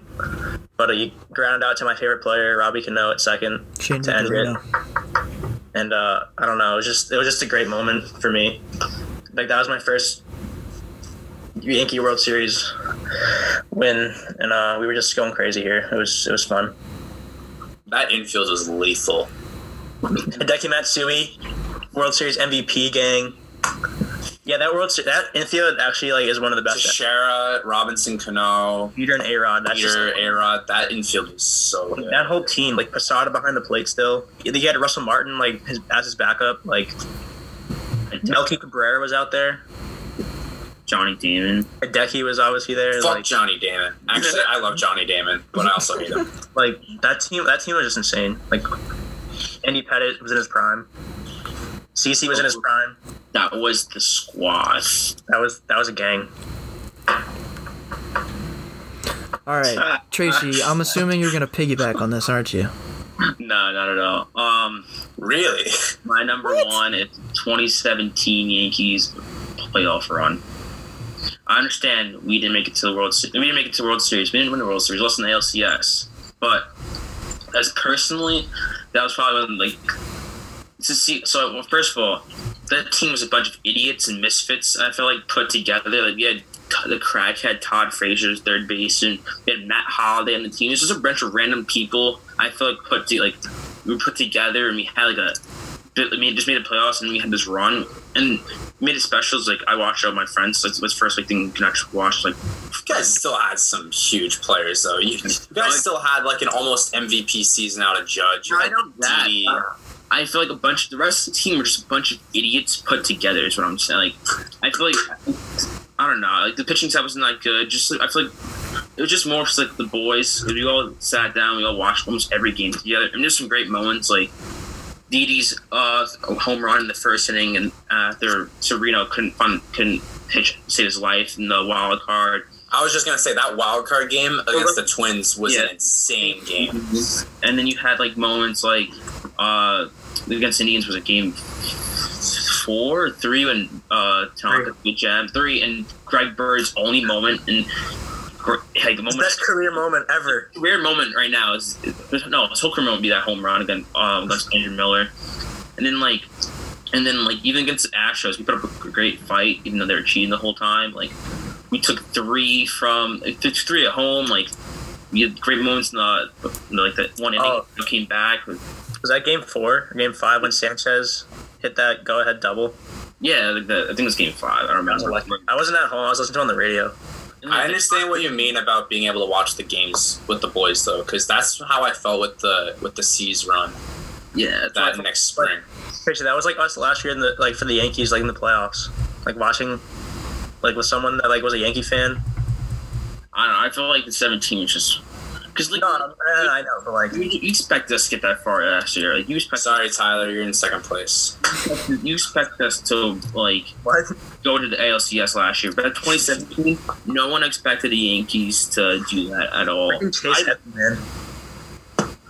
but he grounded out to my favorite player, Robbie Cano, at second Shane to end it. And uh, I don't know, it was just it was just a great moment for me. Like that was my first Yankee World Series win, and uh, we were just going crazy here. It was it was fun. That infield was lethal. Hideki Matsui, World Series MVP gang. Yeah, that World Series, that infield actually like is one of the best. Teixeira, Robinson Cano, Jeter and A Rod. That's Jeter, A-Rod, that infield was so good. that whole team. Like Posada behind the plate still. He had Russell Martin like his as his backup. Like Melky Cabrera was out there. Johnny Damon. Hideki was obviously there. Fuck like, Johnny Damon. Actually, I love Johnny Damon, but I also hate him. like that team. That team was just insane. Like Andy Pettitte was in his prime. CC was in his prime. That was the squaws. That was that was a gang. All right, Tracy. I'm assuming you're gonna piggyback on this, aren't you? No, not at all. Um, Really? my number one is 2017 Yankees playoff run. I understand we didn't make it to the World Series. We didn't make it to the World Series. We didn't win the World Series. We lost in the ALCS. But as personally, that was probably when, like to see. So well, first of all, that team was a bunch of idiots and misfits. I feel like put together. Like we had the crackhead Todd Frazier's third baseman. We had Matt Holliday on the team. It was just a bunch of random people. I feel like put to, like we put together and we had like a. I mean, just made the playoffs and we had this run and made it specials. Like I watched all my friends. So it was the first like thing you can actually watch. Like You guys still had some huge players, though. You, you guys still had like an almost MVP season out of Judge. You I know that. I feel like a bunch. Of the rest of the team were just a bunch of idiots put together. Is what I'm saying. Like, I feel like I don't know. Like the pitching staff wasn't that good. Just like, I feel like it was just more just like the boys. We all sat down. We all watched almost every game together. And there's some great moments like Didi's uh, home run in the first inning, and after Sereno couldn't find, couldn't pitch save his life in the wild card. I was just gonna say that wild card game against the Twins was an insane game. And then you had like moments like uh, against Indians was a game four three when uh, Tanaka beat Jam three and Greg Bird's only moment and like the moment Best career moment ever. weird moment right now is no his whole career moment would be that home run against um, against Andrew Miller, and then like and then like even against the Astros we put up a great fight even though they were cheating the whole time like we took three from three at home like we had great moments in the, like that one inning Oh. we came back Was that game four or game five when Sanchez hit that go ahead double? yeah like the, I think it was game five I don't remember I wasn't at home. I was listening to it on the radio. I understand what you mean about being able to watch the games with the boys, though, because that's how I felt with the with the C's run yeah that next spring. Picture that was like us last year in the like for the Yankees like in the playoffs, like watching like with someone that like was a Yankee fan. I don't know I feel like the 17 was just because like No, I, I know, but like you, you expect us to get that far last year like you expect Sorry, Tyler, you're in second place. you expect us to like what? go to the ALCS last year, but 2017, no one expected the Yankees to do that at all. Chase I- Edmonds, man.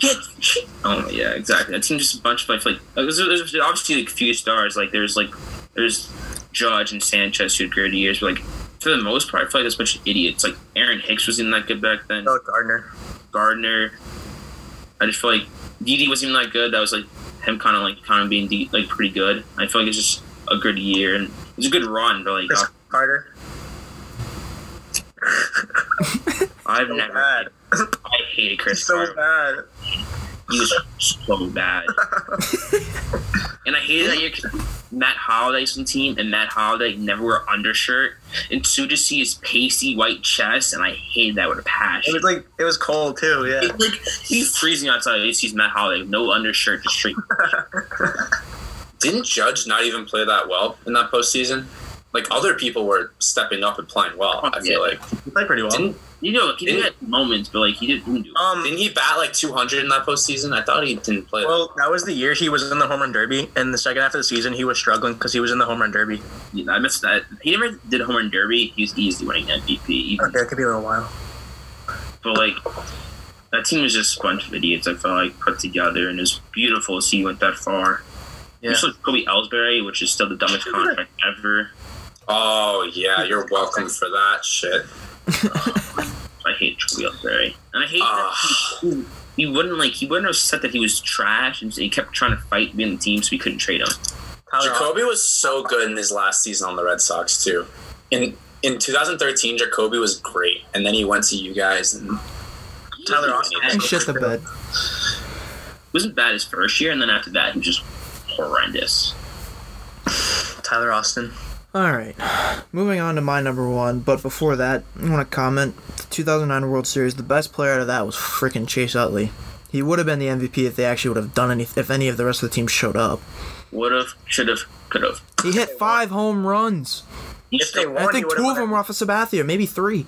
Get, oh yeah, exactly. That team just a bunch of like, like there's, there's obviously like a few stars. Like there's like there's Judge and Sanchez who had great years, but like for the most part, I feel like there's a bunch of idiots. Like Aaron Hicks was even that good back then. Oh, Gardner. Gardner. I just feel like Didi wasn't even that good. That was like him kind of like kind of being de- like pretty good. I feel like it's just a good year and it's a good run, but like Chris Carter. I've So never. bad. I hated Chris so Carter. bad. He was so bad. and I hated that year because Matt Holliday's on the team, and Matt Holliday never wore undershirt. And so to see his pasty white chest, and I hated that with a passion. It was like it was cold too. Yeah. It- like he's freezing outside. He sees Matt Holliday no undershirt, just straight. Didn't Judge not even play that well in that postseason? Like other people were stepping up and playing well. I feel Yeah. like He played pretty well. didn't You know, he did have moments, but like he didn't do. It. Um, didn't he bat like 200 in that postseason? I thought he didn't play. well, that was the year he was in the home run derby, and the second half of the season he was struggling because he was in the home run derby. Yeah, I missed that. He never did home run derby. He was easily winning MVP. Even Okay, it could be a little while. But like that team was just a bunch of idiots. I felt like put together, and it was beautiful to see he went that far. Yeah. Yeah. Just Kobe Ellsbury, which is still the dumbest contract ever. Oh yeah, you're welcome for that shit. I hate Kobe Ellsbury, and I hate Ah. that he, he wouldn't like he wouldn't have said that he was trash, and he kept trying to fight to be in the team, so we couldn't trade him. Tyler Jacoby was so good in his last season on the Red Sox too. In in 2013, Jacoby was great, and then he went to you guys, and Tyler Austin. And shit the bed. Wasn't bad his first year, and then after that, he was just horrendous. Tyler Austin. All right, moving on to my number one. But before that, I want to comment: the 2009 World Series. The best player out of that was freaking Chase Utley. He would have been the MVP if they actually would have done any. If any of the rest of the team showed up. Would have, should have, could have. He hit five home runs. If they won, I think two of them were off of Sabathia, maybe three.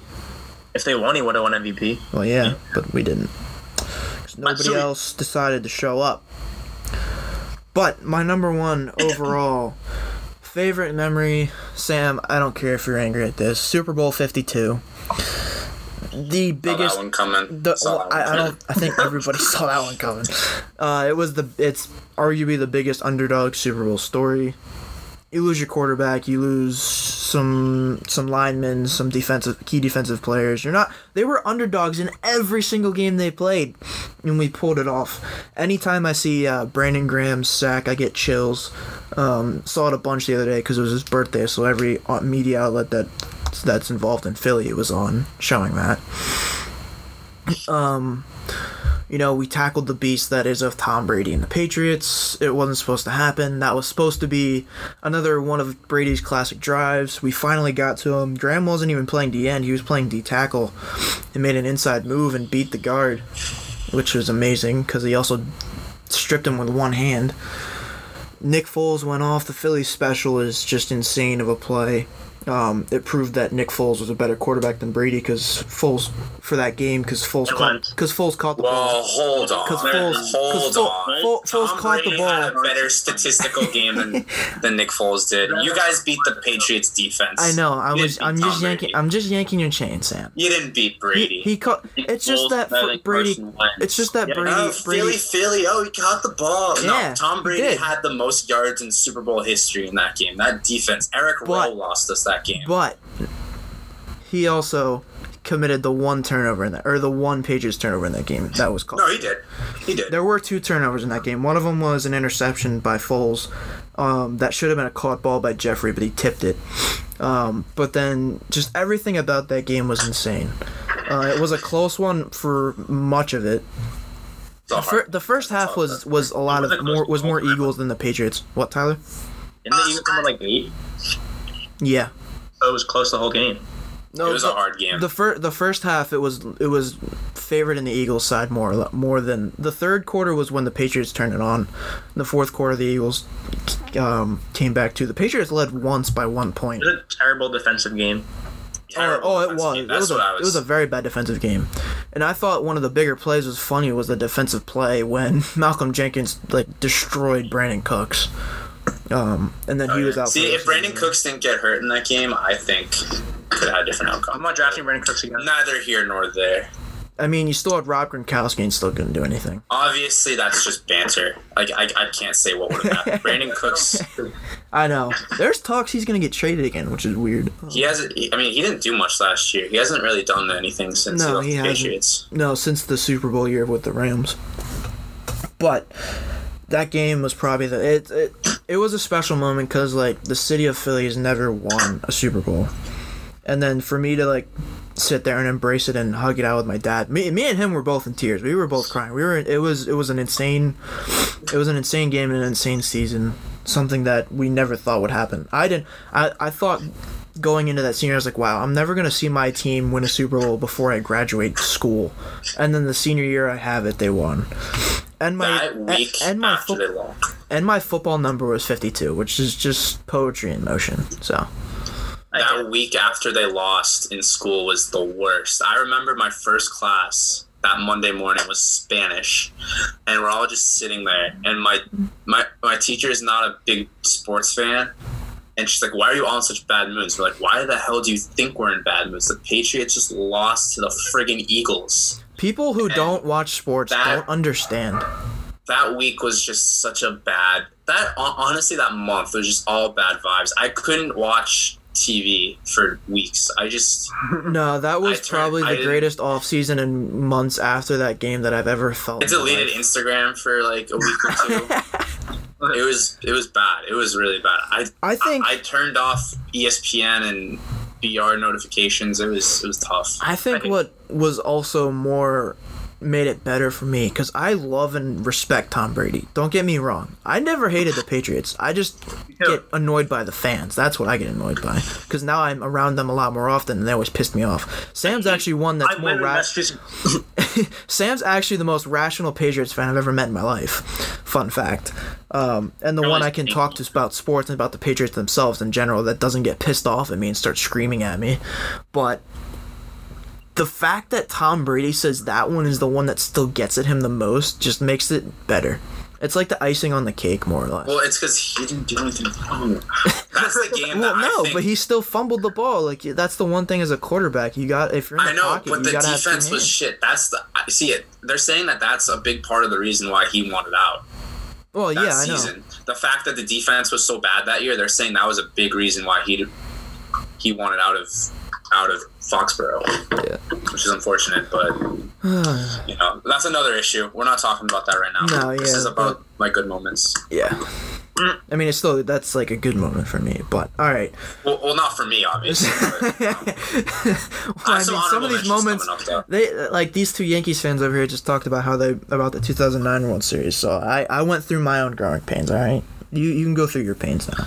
If they won, he would have won MVP. Well, yeah, but we didn't. nobody else decided to show up. But my number one overall favorite memory, Sam, I don't care if you're angry at this, Super Bowl 52. The biggest one coming. the, Saw well, that one I, I don't. I think everybody saw that one coming. Uh, it was the. It's arguably the biggest underdog Super Bowl story. You lose your quarterback. You lose some some linemen, some defensive key defensive players. You're not. They were underdogs in every single game they played, and we pulled it off. Anytime I see uh, Brandon Graham's sack, I get chills. Um, saw it a bunch the other day because it was his birthday, so every uh, media outlet that that's involved in Philly was on showing that. Um, you know, we tackled the beast that is of Tom Brady and the Patriots. It wasn't supposed to happen. That was supposed to be another one of Brady's classic drives. We finally got to him. Graham wasn't even playing D end, he was playing D tackle. He made an inside move and beat the guard, which was amazing because he also stripped him with one hand. Nick Foles went off. The Phillies special is just insane of a play. Um, it proved that Nick Foles was a better quarterback than Brady because Foles for that game because Foles caught because Foles caught the Well, ball. hold on. 'Cause Foles- hold Fo- on. Fo- Foles Tom caught the Brady ball. had a better statistical game than, than Nick Foles did. You guys beat the Patriots defense. I know. I You was. I'm Tom just yanking. Brady. I'm just yanking your chain, Sam. You didn't beat Brady. he caught. It's just Foles that for Brady. It's just that Yeah. Brady. Oh, Brady. Philly, Philly! Oh, he caught the ball. Yeah, no, Tom Brady had the most yards in Super Bowl history in that game. That defense, Eric But- Rowe lost us that game. But he also committed the one turnover in that, or the one Patriots turnover in that game. That was called. no, he did. He did. There were two turnovers in that game. One of them was an interception by Foles. Um, that should have been a caught ball by Jeffery, but he tipped it. Um, but then just everything about that game was insane. Uh, it was a close one for much of it. All Fir- the first half was was a lot of more was more. Eagles than the Patriots. What Tyler? Didn't the Eagles come like eight? Yeah. It was close the whole game. No, It was a hard game. The first the first half it was it was favored in the Eagles side more more than the third quarter was when the Patriots turned it on. The fourth quarter the Eagles um, came back to the Patriots led once by one point. It was a terrible defensive game. Oh, Terrible oh, it was. It was, what a, I was. it was a very bad defensive game, and I thought one of the bigger plays was funny was the defensive play when Malcolm Jenkins like destroyed Brandin Cooks, um, and then he was out. See, the if Brandon season. Cooks didn't get hurt in that game, I think could have had a different outcome. I'm outcome. not drafting Brandin Cooks again. Neither here nor there. I mean, you still had Rob Gronkowski and still couldn't do anything. Obviously, that's just banter. Like I, I can't say what would have happened. Brandin Cooks, I know. There's talks he's gonna get traded again, which is weird. he hasn't. I mean, he didn't do much last year. He hasn't really done anything since No, he he the hasn't. Patriots. No, since the Super Bowl year with the Rams. But that game was probably the it it, it was a special moment because like the city of Philly has never won a Super Bowl, and then for me to like sit there and embrace it and hug it out with my dad. Me, me and him were both in tears. We were both crying. We were. It was it was an insane, it was an insane game and an insane season. Something that we never thought would happen. I didn't. I I thought going into that senior, I was like, wow, I'm never gonna see my team win a Super Bowl before I graduate school. And then the senior year I have it, they won. And my That week and, and my after fo- they lost. and my football number was 52, which is just poetry in motion. So that week after they lost in school was the worst. I remember my first class that Monday morning was Spanish, and we're all just sitting there. And my my my teacher is not a big sports fan, and she's like, "Why are you all in such bad moods?" We're like, "Why the hell do you think we're in bad moods? The Patriots just lost to the friggin' Eagles." People who don't watch sports that- don't understand. That week was just such a bad. That honestly, that month was just all bad vibes. I couldn't watch TV for weeks. I just No, that was I turned- probably I the greatest off season and months after that game that I've ever felt. I deleted. Instagram for like a week or two. it was it was bad. It was really bad. I I think I, turned off ESPN and BR notifications. It was it was tough. I think what was also more made it better for me because I love and respect Tom Brady. Don't get me wrong. I never hated the Patriots. I just get annoyed by the fans. That's what I get annoyed by because now I'm around them a lot more often and they always pissed me off. Sam's actually one that's I more went ra- Massachusetts. Sam's actually the most rational Patriots fan I've ever met in my life. Fun fact. Um, and the No, one I can talk to about sports and about the Patriots themselves in general that doesn't get pissed off at me and start screaming at me. But the fact that Tom Brady says that one is the one that still gets at him the most just makes it better. It's like the icing on the cake, more or less. Well, it's because he didn't do anything wrong. That's the game. Well, no, think, but he still fumbled the ball. Like that's the one thing as a quarterback. You got if you're in the I know, pocket, but you the gotta have two defense was shit. That's the. I see it. They're saying that that's a big part of the reason why he wanted out. Well, yeah, I know. season. The fact that the defense was so bad that year, they're saying that was a big reason why he he wanted out of out of Foxborough, Yeah. which is unfortunate. But you know, that's another issue. We're not talking about that right now. No, this yeah, is about my good moments. Yeah. I mean, it's still that's like a good moment for me, but all right. Well, well not for me, obviously. But, Well, I mean, some of these moments, up, they like these two Yankees fans over here just talked about how they about the 2009 World Series. So I I went through my own growing pains. All right, you you can go through your pains now.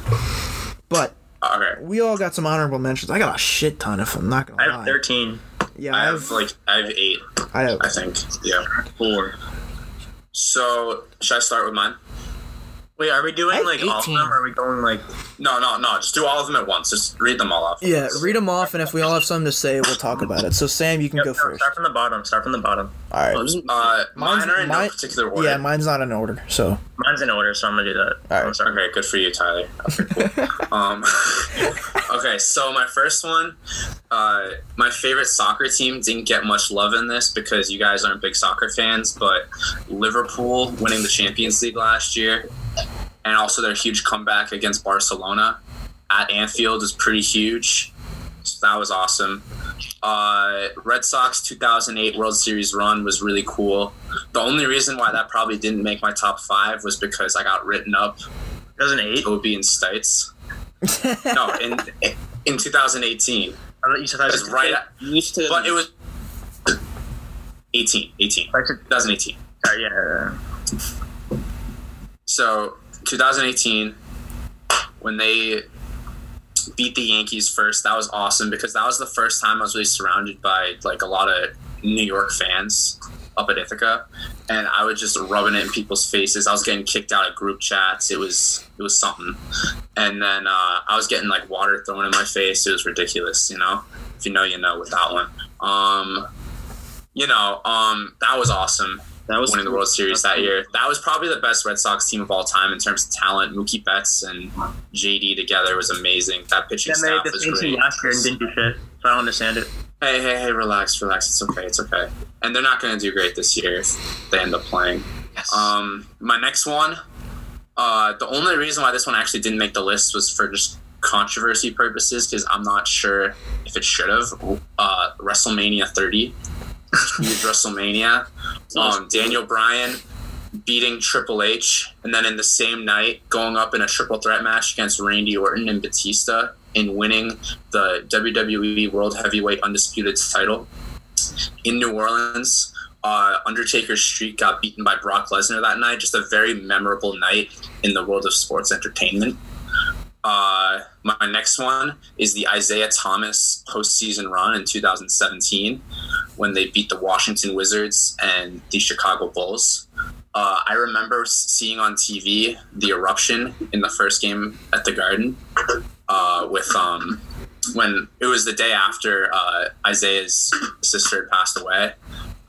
But okay, we all got some honorable mentions. I got a shit ton of them. Not gonna I lie. have 13. Yeah, I have like I have eight. I have. I think. Yeah. Four. So should I start with mine? Wait, are we doing I have like all of them? Or are we going like? No, no, no. Just do all of them at once. Just read them all off. Yeah, read them off, and if we all have something to say, we'll talk about it. So Sam, you can Yep, go no, first. Start from the bottom. Start from the bottom. All right. Uh, Mine's- mine are in mine- no particular order. Yeah, mine's not in order. So Mine's in order, so I'm gonna do that. All right. I'm sorry. Okay, good for you, Tyler. Okay, cool. um, okay, so my first one, uh, my favorite soccer team didn't get much love in this because you guys aren't big soccer fans, but Liverpool winning the Champions League last year, and also their huge comeback against Barcelona at Anfield is pretty huge. So that was awesome. Uh, Red Sox 2008 World Series run was really cool. The only reason why that probably didn't make my top five was because I got written up 2008. it would be in states. no, in in 2018. I thought you said that It was was right, at, Used to. but it was 18, 18, Like, sorry, 2018. yeah. So 2018, when they beat the Yankees first, that was awesome because that was the first time I was really surrounded by like a lot of New York fans up at Ithaca, and I was just rubbing it in people's faces. I was getting kicked out of group chats. It was it was something, and then uh, I was getting like water thrown in my face. It was ridiculous, you know. If you know, you know with that one. Um, you know, um, that was awesome that was winning the World Series that year. That was probably the best Red Sox team of all time in terms of talent. Mookie Betts and JD together was amazing. That pitching They made staff the was great. last year and didn't do shit, so I don't understand it. Hey, hey, hey, relax, relax. It's okay, it's okay. And they're not going to do great this year if they end up playing. Yes. Um, my next one, uh, the only reason why this one actually didn't make the list was for just controversy purposes because I'm not sure if it should have. Uh, WrestleMania 30, WrestleMania. Um, Daniel Bryan beating Triple H, and then in the same night going up in a triple threat match against Randy Orton and Batista and winning the WWE World Heavyweight Undisputed title in New Orleans. Uh, Undertaker's streak got beaten by Brock Lesnar that night. Just a very memorable night in the world of sports entertainment. Uh, my next one is the Isaiah Thomas postseason run in 2017 when they beat the Washington Wizards and the Chicago Bulls. Uh, I remember seeing on TV the eruption in the first game at the Garden uh, with um, when it was the day after uh, Isaiah's sister had passed away,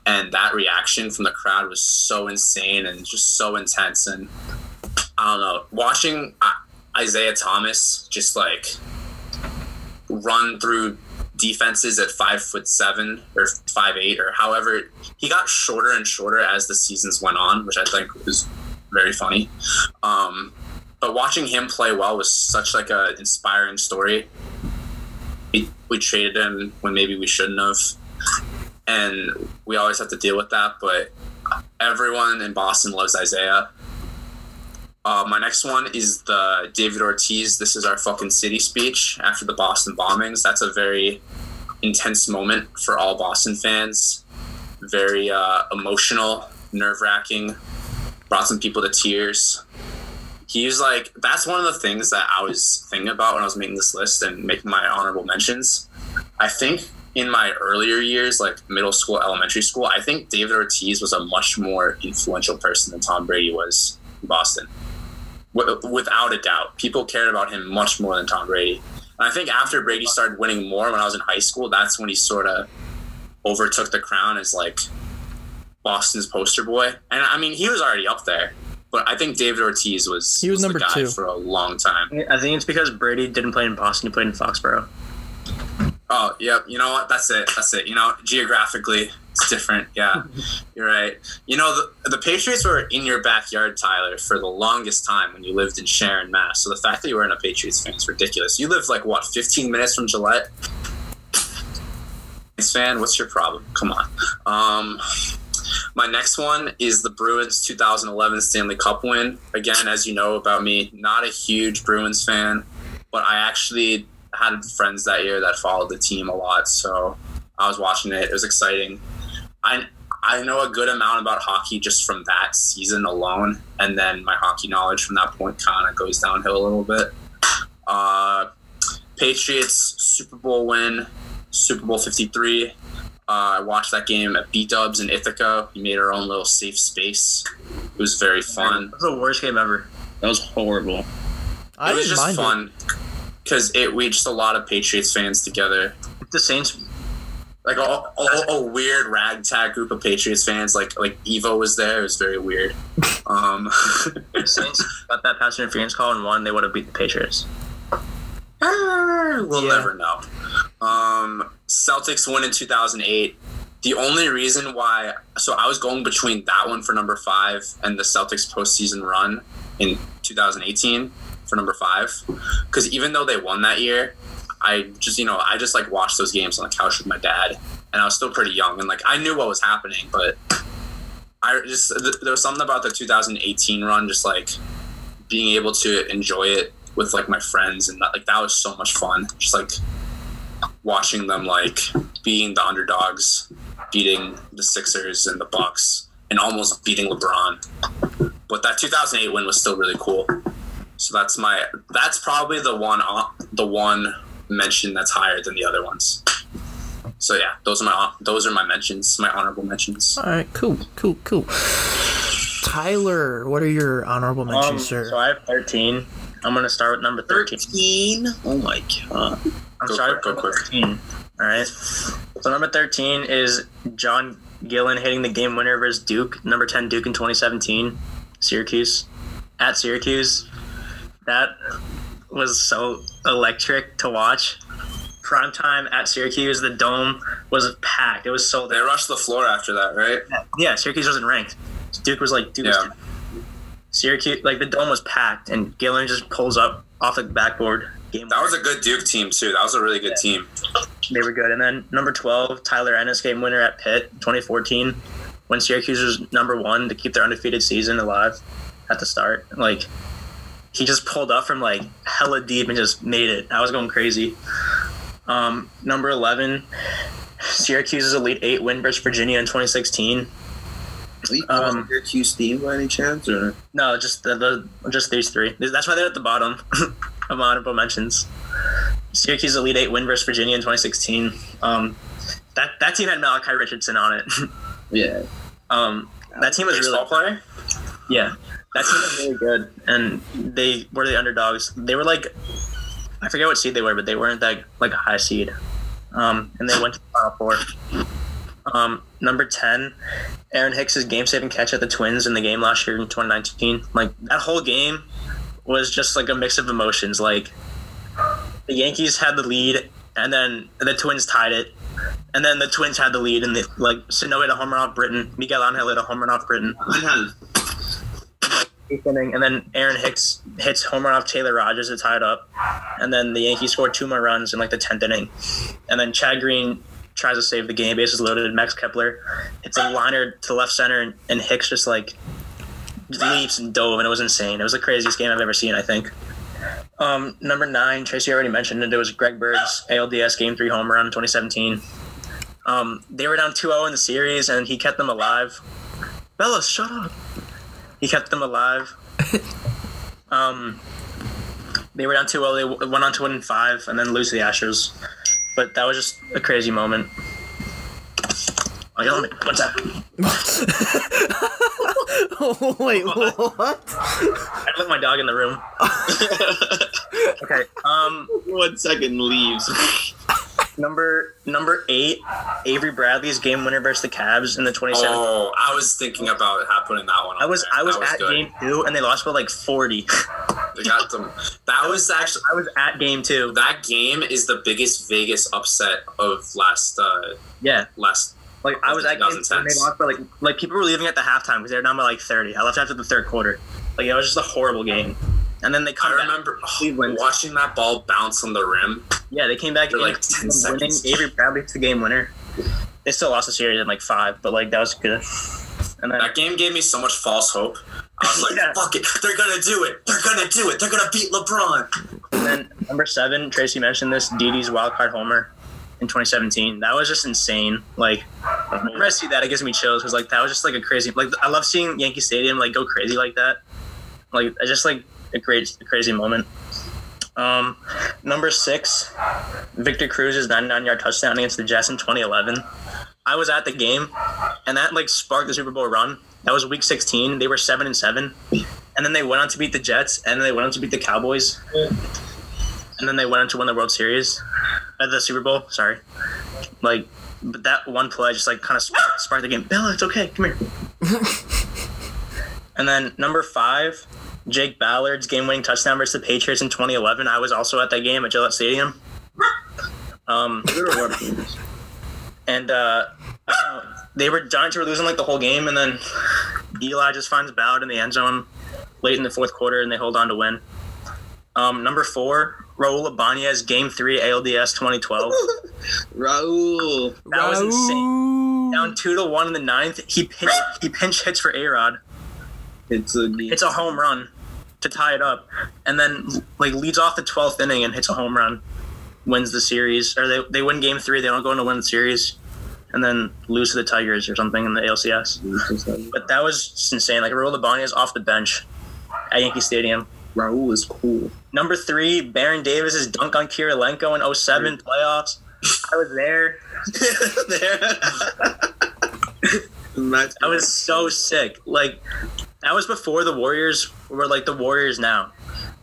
and that reaction from the crowd was so insane and just so intense. And I don't know, watching uh, Isaiah Thomas just like run through defenses at five foot seven or five eight or however he got shorter and shorter as the seasons went on, which I think was very funny. Um, but watching him play well was such like a inspiring story. We, we traded him when maybe we shouldn't have, and we always have to deal with that. But everyone in Boston loves Isaiah. Uh, my next one is the David Ortiz. This is our fucking city speech after the Boston bombings. That's a very intense moment for all Boston fans. very uh, emotional, nerve wracking, brought some people to tears. He was like, that's one of the things that I was thinking about when I was making this list and making my honorable mentions. I think in my earlier years, like middle school, elementary school, I think David Ortiz was a much more influential person than Tom Brady was in Boston. Without a doubt, people cared about him much more than Tom Brady. And I think after Brady started winning more when I was in high school, that's when he sort of overtook the crown as like Boston's poster boy. And I mean, he was already up there, but I think David Ortiz was he was, was number two for a long time. I think it's because Brady didn't play in Boston; he played in Foxborough. Oh, yep. You know what? That's it. That's it. You know, geographically, it's different. Yeah, you're right. You know, the, the Patriots were in your backyard, Tyler, for the longest time when you lived in Sharon, Mass. So the fact that you were in a Patriots fan is ridiculous. You lived like what, 15 minutes from Gillette? Fan, what's your problem? Come on. Um, my next one is the Bruins 2011 Stanley Cup win. Again, as you know about me, not a huge Bruins fan, but I actually had friends that year that followed the team a lot, so I was watching it. It was exciting. I I know a good amount about hockey just from that season alone, and then my hockey knowledge from that point kind of goes downhill a little bit. Uh, Patriots Super Bowl win, Super Bowl fifty three. Uh, I watched that game at B Dubs in Ithaca. We made our own little safe space. It was very fun. It was the worst game ever. That was horrible. I it was just fun because it we just a lot of Patriots fans together. The Saints like a, a, a, weird ragtag group of Patriots fans. Like like Evo was there. It was very weird. Um, Saints got that pass interference call and won. They would have beat the Patriots. we'll yeah. never know. Um, Celtics won in 2008. The only reason why, so I was going between that one for number five and the Celtics postseason run in 2018 for number five, because even though they won that year, I just you know I just like watched those games on the couch with my dad, and I was still pretty young, and like I knew what was happening, but I just there was something about the 2018 run, just like being able to enjoy it with like my friends, and that, like that was so much fun. Just like watching them like being the underdogs, beating the Sixers and the Bucks, and almost beating LeBron. But that 2008 win was still really cool. So that's my that's probably the one uh, the one mention that's higher than the other ones. So yeah, those are my those are my mentions, my honorable mentions. All right, cool, cool, cool. Tyler, what are your honorable mentions, um, sir? So I have thirteen. I'm gonna start with number thirteen. Thirteen. Oh my god. I'm go sorry, quick, go quick. Thirteen. All right. So number thirteen is John Gillon hitting the game winner versus Duke, number ten Duke in 2017, Syracuse, at Syracuse. That was so electric to watch. Prime time at Syracuse, the dome was packed. It was so. They rushed the floor after that, right? Yeah, Syracuse wasn't ranked. Duke was like, Duke yeah. was Syracuse, like the dome was packed, and Gillon just pulls up off the backboard. Game that was a good Duke team too. That was a really good yeah. team. They were good. And then number twelve, Tyler Ennis, game winner at Pitt, 2014, when Syracuse was number one to keep their undefeated season alive at the start. Like he just pulled up from like hella deep and just made it. I was going crazy. Um, number 11, Syracuse's Elite Eight win versus Virginia in 2016. Um, Syracuse team by any chance, or no? Just the, the just these three. That's why they're at the bottom of honorable mentions. Syracuse Elite Eight win versus Virginia in 2016. Um, that that team had Malachi Richardson on it. yeah. Um, that team was really player. Yeah, that team was really good, and they were the underdogs. They were like, I forget what seed they were, but they weren't that like a high seed. Um, and they went to the final four. Um, number ten, Aaron Hicks's game-saving catch at the Twins in the game last year in 2019. Like that whole game was just like a mix of emotions. Like the Yankees had the lead, and then the Twins tied it, and then the Twins had the lead, and they, like Sano hit a home run off Britton, Miguel Angel hit a home run off Britton inning, and then Aaron Hicks hits home run off Taylor Rogers to tie it up, and then the Yankees scored two more runs in like the tenth inning, and then Chad Green tries to save the game, bases loaded. Max Kepler hits a liner to left center, and, and Hicks just like leaps and dove, and it was insane. It was the craziest game I've ever seen. I think. Um, number nine, Tracy already mentioned it. It was Greg Bird's ALDS Game Three home run, 2017. Um, they were down 2-0 in the series, and he kept them alive. Bella, shut up. He kept them alive. um, they were down 2-0. They went on to win in five, and then lose to the Astros. But that was just a crazy moment. Oh, yeah, let me, one sec. Wait, what? I left my dog in the room. okay. Um, One second leaves. Number number eight, Avery Bradley's game winner versus the Cavs in the 27th. Oh, I was thinking about putting that one. On I was there. I was, That at good. game two and they lost by like 40. They got them. That was actually I was at game two. that game is the biggest Vegas upset of last uh Yeah, last. like I was at game two and they 2010s. lost by like like people were leaving at the halftime because they were down by like 30. I left after the third quarter. Like it was just a horrible game. And then they come I back. remember oh, watching that ball bounce on the rim. Yeah, they came back For, in like, 10 winning. seconds. Avery Bradley's the game winner. They still lost the series in like five, but like that was good. And then That game gave me so much false hope. I was like, Yeah. "Fuck it, they're gonna do it. They're gonna do it. They're gonna beat LeBron." And then number seven, Tracy mentioned this, Didi's wild card homer in 2017. That was just insane. Like, whenever I see that, it gives me chills because like that was just like a crazy. Like, I love seeing Yankee Stadium like go crazy like that. Like, it's just like a great, a crazy moment. Um, number six, Victor Cruz's 99 yard touchdown against the Jets in 2011. I was at the game, and that like sparked the Super Bowl run. That was Week 16. They were seven and seven, and then they went on to beat the Jets, and then they went on to beat the Cowboys and then they went on to win the World Series, uh, the Super Bowl. Sorry, like, but that one play just like kind of sparked, sparked the game. Bella, it's okay. Come here. and then number five, Jake Ballard's game-winning touchdown versus the Patriots in 2011. I was also at that game at Gillette Stadium. Um, and uh, know, they were Giants were losing like the whole game, and then Eli just finds Ballard in the end zone late in the fourth quarter, and they hold on to win. Um, number four, Raul Ibanez, Game Three, ALDS 2012. Raul. That was insane. Down two to one in the ninth, he pinch he pinch hits for A Rod. It's a It's a home run to tie it up, and then like leads off the twelfth inning and hits a home run, wins the series, or they they win Game Three. They don't go on to win the series, and then lose to the Tigers or something in the ALCS. But that was insane. Like Raul Ibanez off the bench at Yankee Stadium. Raul is cool. Number three, Baron Davis's dunk on Kirilenko in 07 playoffs. I was there. That's I was so sick. Like that was before the Warriors were like the Warriors now.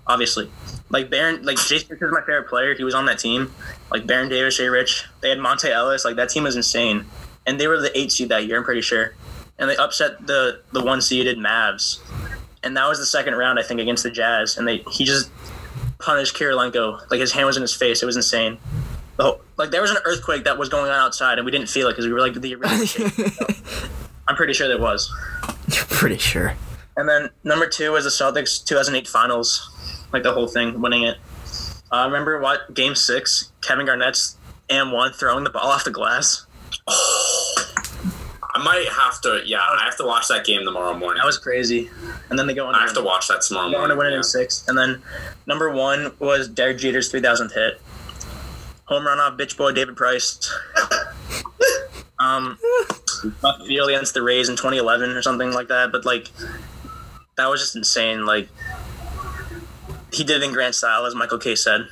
Obviously, like Baron, like Jason is my favorite player. He was on that team. Like Baron Davis, Jay Rich. They had Monta Ellis. Like that team was insane, and they were the eight seed that year. I'm pretty sure, and they upset the the one seeded Mavs, and that was the second round I think against the Jazz, and they he just punished Kirilenko. Like his hand was in his face. It was insane. The whole, like there was an earthquake that was going on outside, and we didn't feel it because we were like the original. I'm pretty sure there was. You're pretty sure. And then number two was the Celtics 2008 Finals, like the whole thing, winning it. I uh, remember what Game Six, Kevin Garnett's and one throwing the ball off the glass. I might have to. Yeah, I have to watch that game tomorrow morning. That was crazy. And then they go on. I have to watch that tomorrow They go on to win it yeah. in six. And then number one was Derek Jeter's 3000th hit, home run off bitch boy David Price. um, left field against the Rays in 2011 or something like that. But like, that was just insane. Like, he did it in grand style, as Michael Kay said.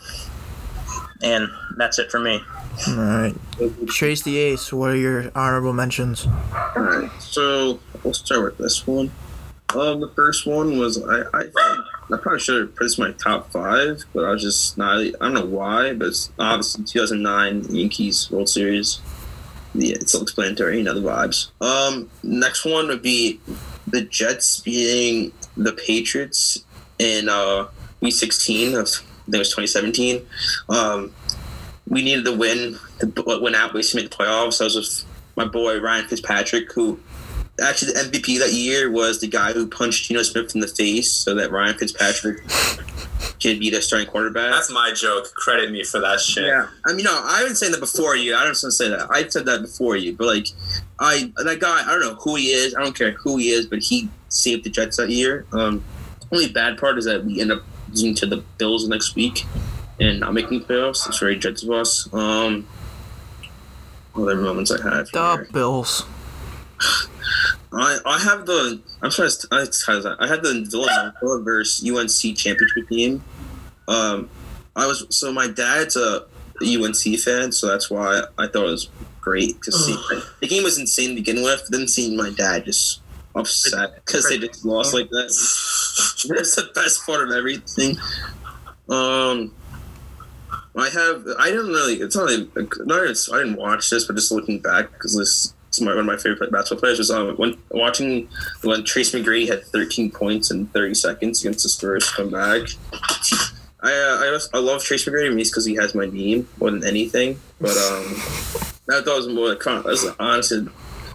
And that's it for me. All right. Trace the Ace. What are your honorable mentions? Alright, so we'll start with this one. Um, the first one was I I, I probably should have put this in my top five, but I was just not. I don't know why, but it's obviously 2009 Yankees World Series. Yeah, it's self-explanatory. You know the vibes. Um, next one would be the Jets beating the Patriots in uh Week 16 of I think it was 2017. Um, we needed to win to win out. We to make the playoffs. I was with my boy Ryan Fitzpatrick, who actually the MVP that year was the guy who punched Geno Smith in the face, so that Ryan Fitzpatrick could be the starting quarterback. That's my joke. Credit me for that shit. Yeah, I mean, no, I haven't said that before you. I don't just want to say that. I said that before you, but like, I that guy, I don't know who he is. I don't care who he is, but he saved the Jets that year. Um, only bad part is that we end up losing to the Bills next week and not making the playoffs. It's very Jets of us. Um, other moments I had. from The here. Bills. I I have the I'm sorry I I had the Villanova versus UNC championship game. Um, I was so my dad's a UNC fan, so that's why I thought it was great to see. the game was insane to begin with. Then seeing my dad just upset because they just lost like that. That's the best part of everything. Um, I have I didn't really it's not not even, I didn't watch this, but just looking back because this is my, one of my favorite basketball players was um, when watching when Tracy McGrady had 13 points in 30 seconds against the Spurs come back. I uh, I, just- I love Tracy McGrady mainly because he has my name more than anything, but um, that, that was more like that was honestly.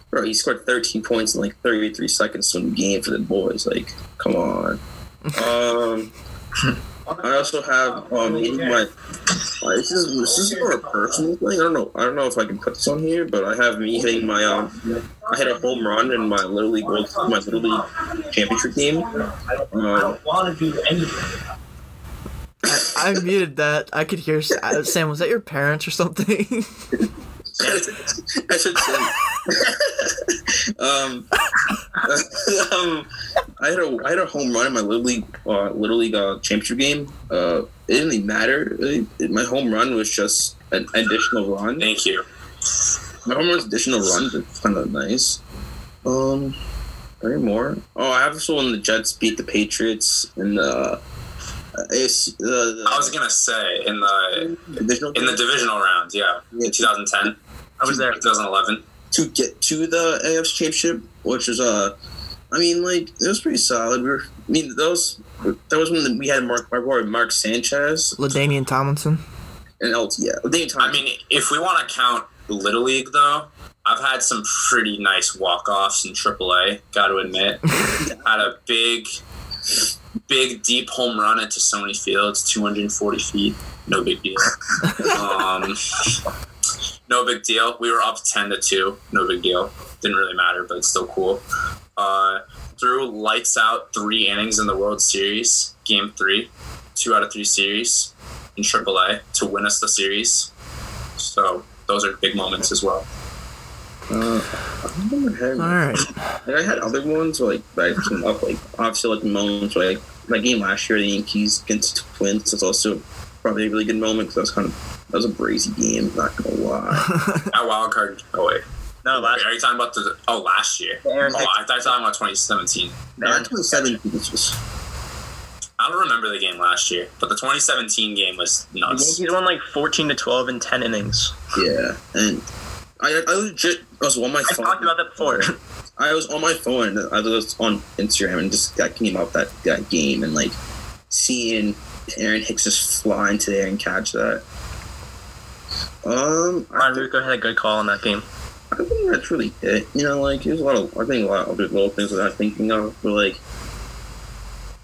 Bro, he scored 13 points in like 33 seconds to win the game for the boys. Like, come on. Um, I also have um my uh, this is this is more a personal thing. I don't know. I don't know if I can put this on here, but I have me hitting my um. I hit a home run in my little league World- my little league championship game. Um, want to do anything. I muted that. I could hear uh, Sam. Was that your parents or something? I should say. um, um, I had a I had a home run in my little league uh, little league uh, championship game. Uh, it didn't really matter. It- it- my home run was just an additional run. Thank you. My home run run's additional run is kind of nice. Um, any more? Oh, I have when the Jets beat the Patriots in the. Uh, AFC, the, the, I was gonna say in the in the divisional round, yeah, in 2010, I was there. 2011. to get to the AFC Championship, which was uh, I mean, like it was pretty solid. We were, I mean, those was that was when we had Mark, my boy Mark Sanchez LaDainian Tomlinson. and LT. Yeah, the entire I mean, if we want to count Little League, though, I've had some pretty nice walk offs in AAA. Got to admit, had a big, big deep home run into Sony Fields, 240 feet. No big deal. um, no big deal. We were up 10 to two. No big deal. Didn't really matter, but it's still cool. Uh, threw lights out three innings in the World Series, Game Three, two out of three series in AAA to win us the series. So those are big moments as well. uh, I don't remember having- All right. Like, I had other ones like that came up like obviously like moments like my game last year the Yankees against the Twins was also probably a really good moment because that was kind of that was a brazy game. Not gonna lie. At wild card. Oh wait, No, last Wait, are you talking about the? Oh, last year. Oh, Aaron I thought you were talking about 2017. Not 2017 was just I don't remember the game last year, but the 2017 game was nuts. Yankees won like 14 to 12 in 10 innings. yeah, and I I legit I was on my I phone. talked about that before. I was on my phone. I was on Instagram and just that came up that that game and like seeing Aaron Hicks just fly into there and catch that. Um, I, had a good call in that game. I think that's really it. You know, like there's a lot of I think a lot of other little things that I'm thinking of, but like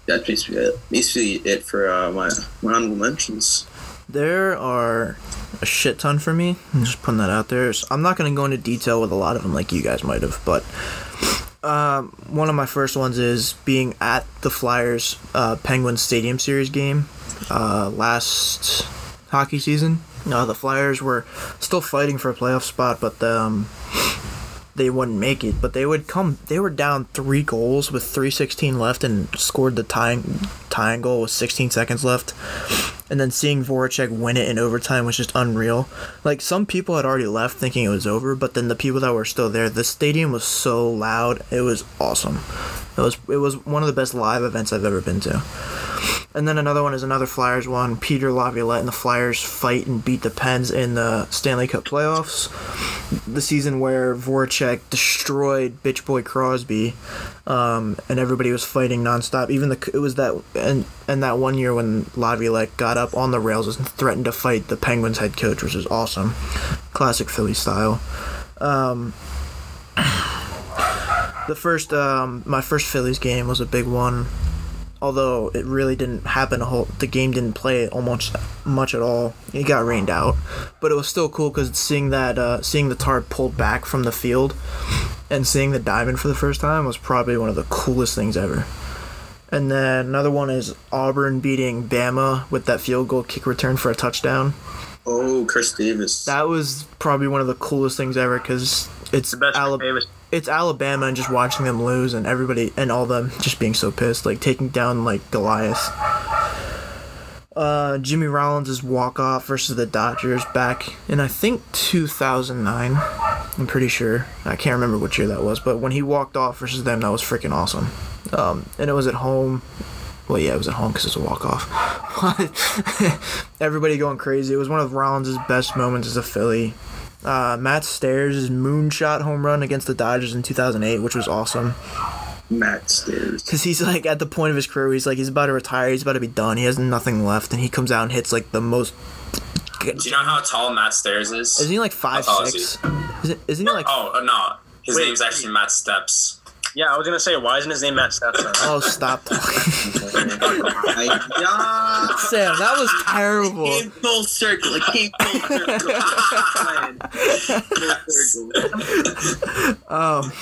that's basically it. Basically it for uh, my my honorable mentions. There are a shit ton for me. I'm just putting that out there. So I'm not going to go into detail with a lot of them like you guys might have, but um, one of my first ones is being at the Flyers uh, Penguins Stadium Series game uh, last hockey season. Uh, the Flyers were still fighting for a playoff spot, but um, they wouldn't make it. But they would come. They were down three goals with 3:16 left and scored the tying tying goal with 16 seconds left and then seeing Voracek win it in overtime was just unreal. Like some people had already left thinking it was over, but then the people that were still there, the stadium was so loud. It was awesome. It was it was one of the best live events I've ever been to. And then another one is another Flyers one. Peter Laviolette and the Flyers fight and beat the Pens in the Stanley Cup playoffs. The season where Voracek destroyed Bitch Boy Crosby, um, and everybody was fighting nonstop. Even the it was that and and that one year when Laviolette got up on the rails and threatened to fight the Penguins head coach, which was awesome, classic Philly style. Um, the first um, my first Phillies game was a big one although it really didn't happen a whole the game didn't play almost much at all it got rained out but it was still cool because seeing that uh, seeing the tarp pulled back from the field and seeing the diamond for the first time was probably one of the coolest things ever and then another one is auburn beating bama with that field goal kick return for a touchdown Oh, Chris Davis. That was probably one of the coolest things ever because it's The best Alabama. Davis. It's Alabama and just watching them lose and everybody and all them just being so pissed, like taking down like Goliath. Uh, Jimmy Rollins' walk off versus the Dodgers back in I think 2009. I'm pretty sure. I can't remember which year that was, but when he walked off versus them, that was freaking awesome. Um, and it was at home. Well, yeah, it was at home because it's a walk off. Everybody going crazy. It was one of Rollins' best moments as a Philly. Uh, Matt Stairs' moonshot home run against the Dodgers in 2008, which was awesome. Matt Stairs. Because he's like at the point of his career, where he's like he's about to retire, he's about to be done, he has nothing left, and he comes out and hits like the most. Do you know how tall Matt Stairs is? Isn't he like five How is six? Is it? Isn't he like? Oh uh, no, his Wait. name's actually Matt Steps. Yeah, I was gonna say, why isn't his name Matt Steps? Oh, stop talking, yeah. Sam. That was terrible. Came full circle. It came. Full circle. Um,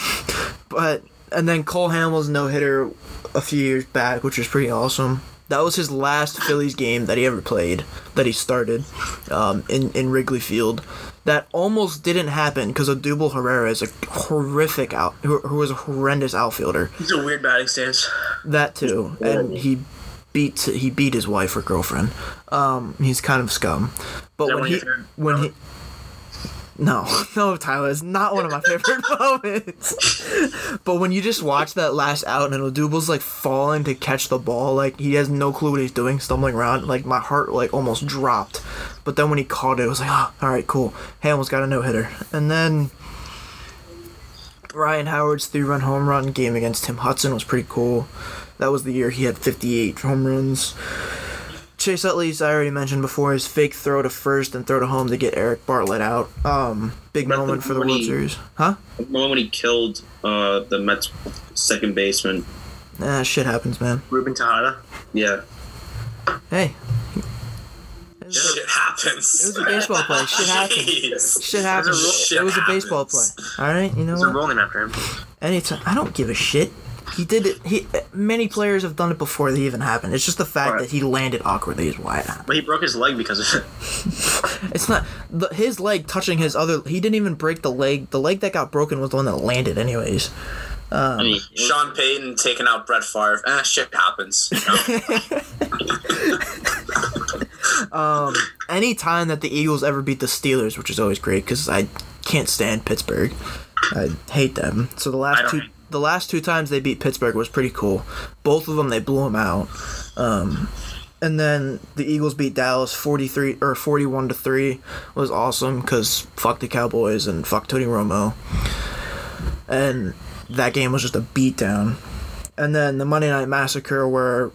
but and then Cole Hamels no hitter a few years back, which was pretty awesome. That was his last Phillies game that he ever played, that he started, um, in in Wrigley Field. That almost didn't happen because Odubel Herrera is a horrific out, who, who was a horrendous outfielder. He's a weird batting stance. That too, and he beat he beat his wife or girlfriend. Um, he's kind of scum. But when he of your favorite when he no, no, Tyler, it's not one of my favorite moments. but when you just watch that last out and Odubel's like falling to catch the ball, like he has no clue what he's doing, stumbling around, like my heart like almost dropped. But then when he caught it, it was like, oh, all right, cool. Hamels got a no hitter, and then Ryan Howard's three run home run game against Tim Hudson was pretty cool. That was the year he had 58 home runs. Chase Utley's, I already mentioned before, his fake throw to first and throw to home to get Eric Bartlett out. Um, big Remember moment for the when World he- Series. Huh? Remember when he killed uh, the Mets second baseman? Nah, shit happens, man. Ruben Tejada. Yeah. Hey. Shit happens. It was a baseball play. Shit happens. Shit happens. Shit it was a baseball play. All right, you know There's a what? role name after him. Anytime, I don't give a shit. He did it. He many players have done it before they even happened. It's just the fact Right. that he landed awkwardly is why it happened. But he broke his leg because of it. It's not the, his leg touching his other. He didn't even break the leg. The leg that got broken was the one that landed, anyways. I mean, Sean Payton taking out Brett Favre. Eh, shit happens. You know? Anytime that the Eagles ever beat the Steelers, which is always great because I can't stand Pittsburgh. I hate them. So the last two, hate- the last two times they beat Pittsburgh was pretty cool. Both of them they blew them out. Um, and then the Eagles beat Dallas 43 or 41 to 3 was awesome cuz fuck the Cowboys and fuck Tony Romo. And that game was just a beatdown. And then the Monday Night Massacre where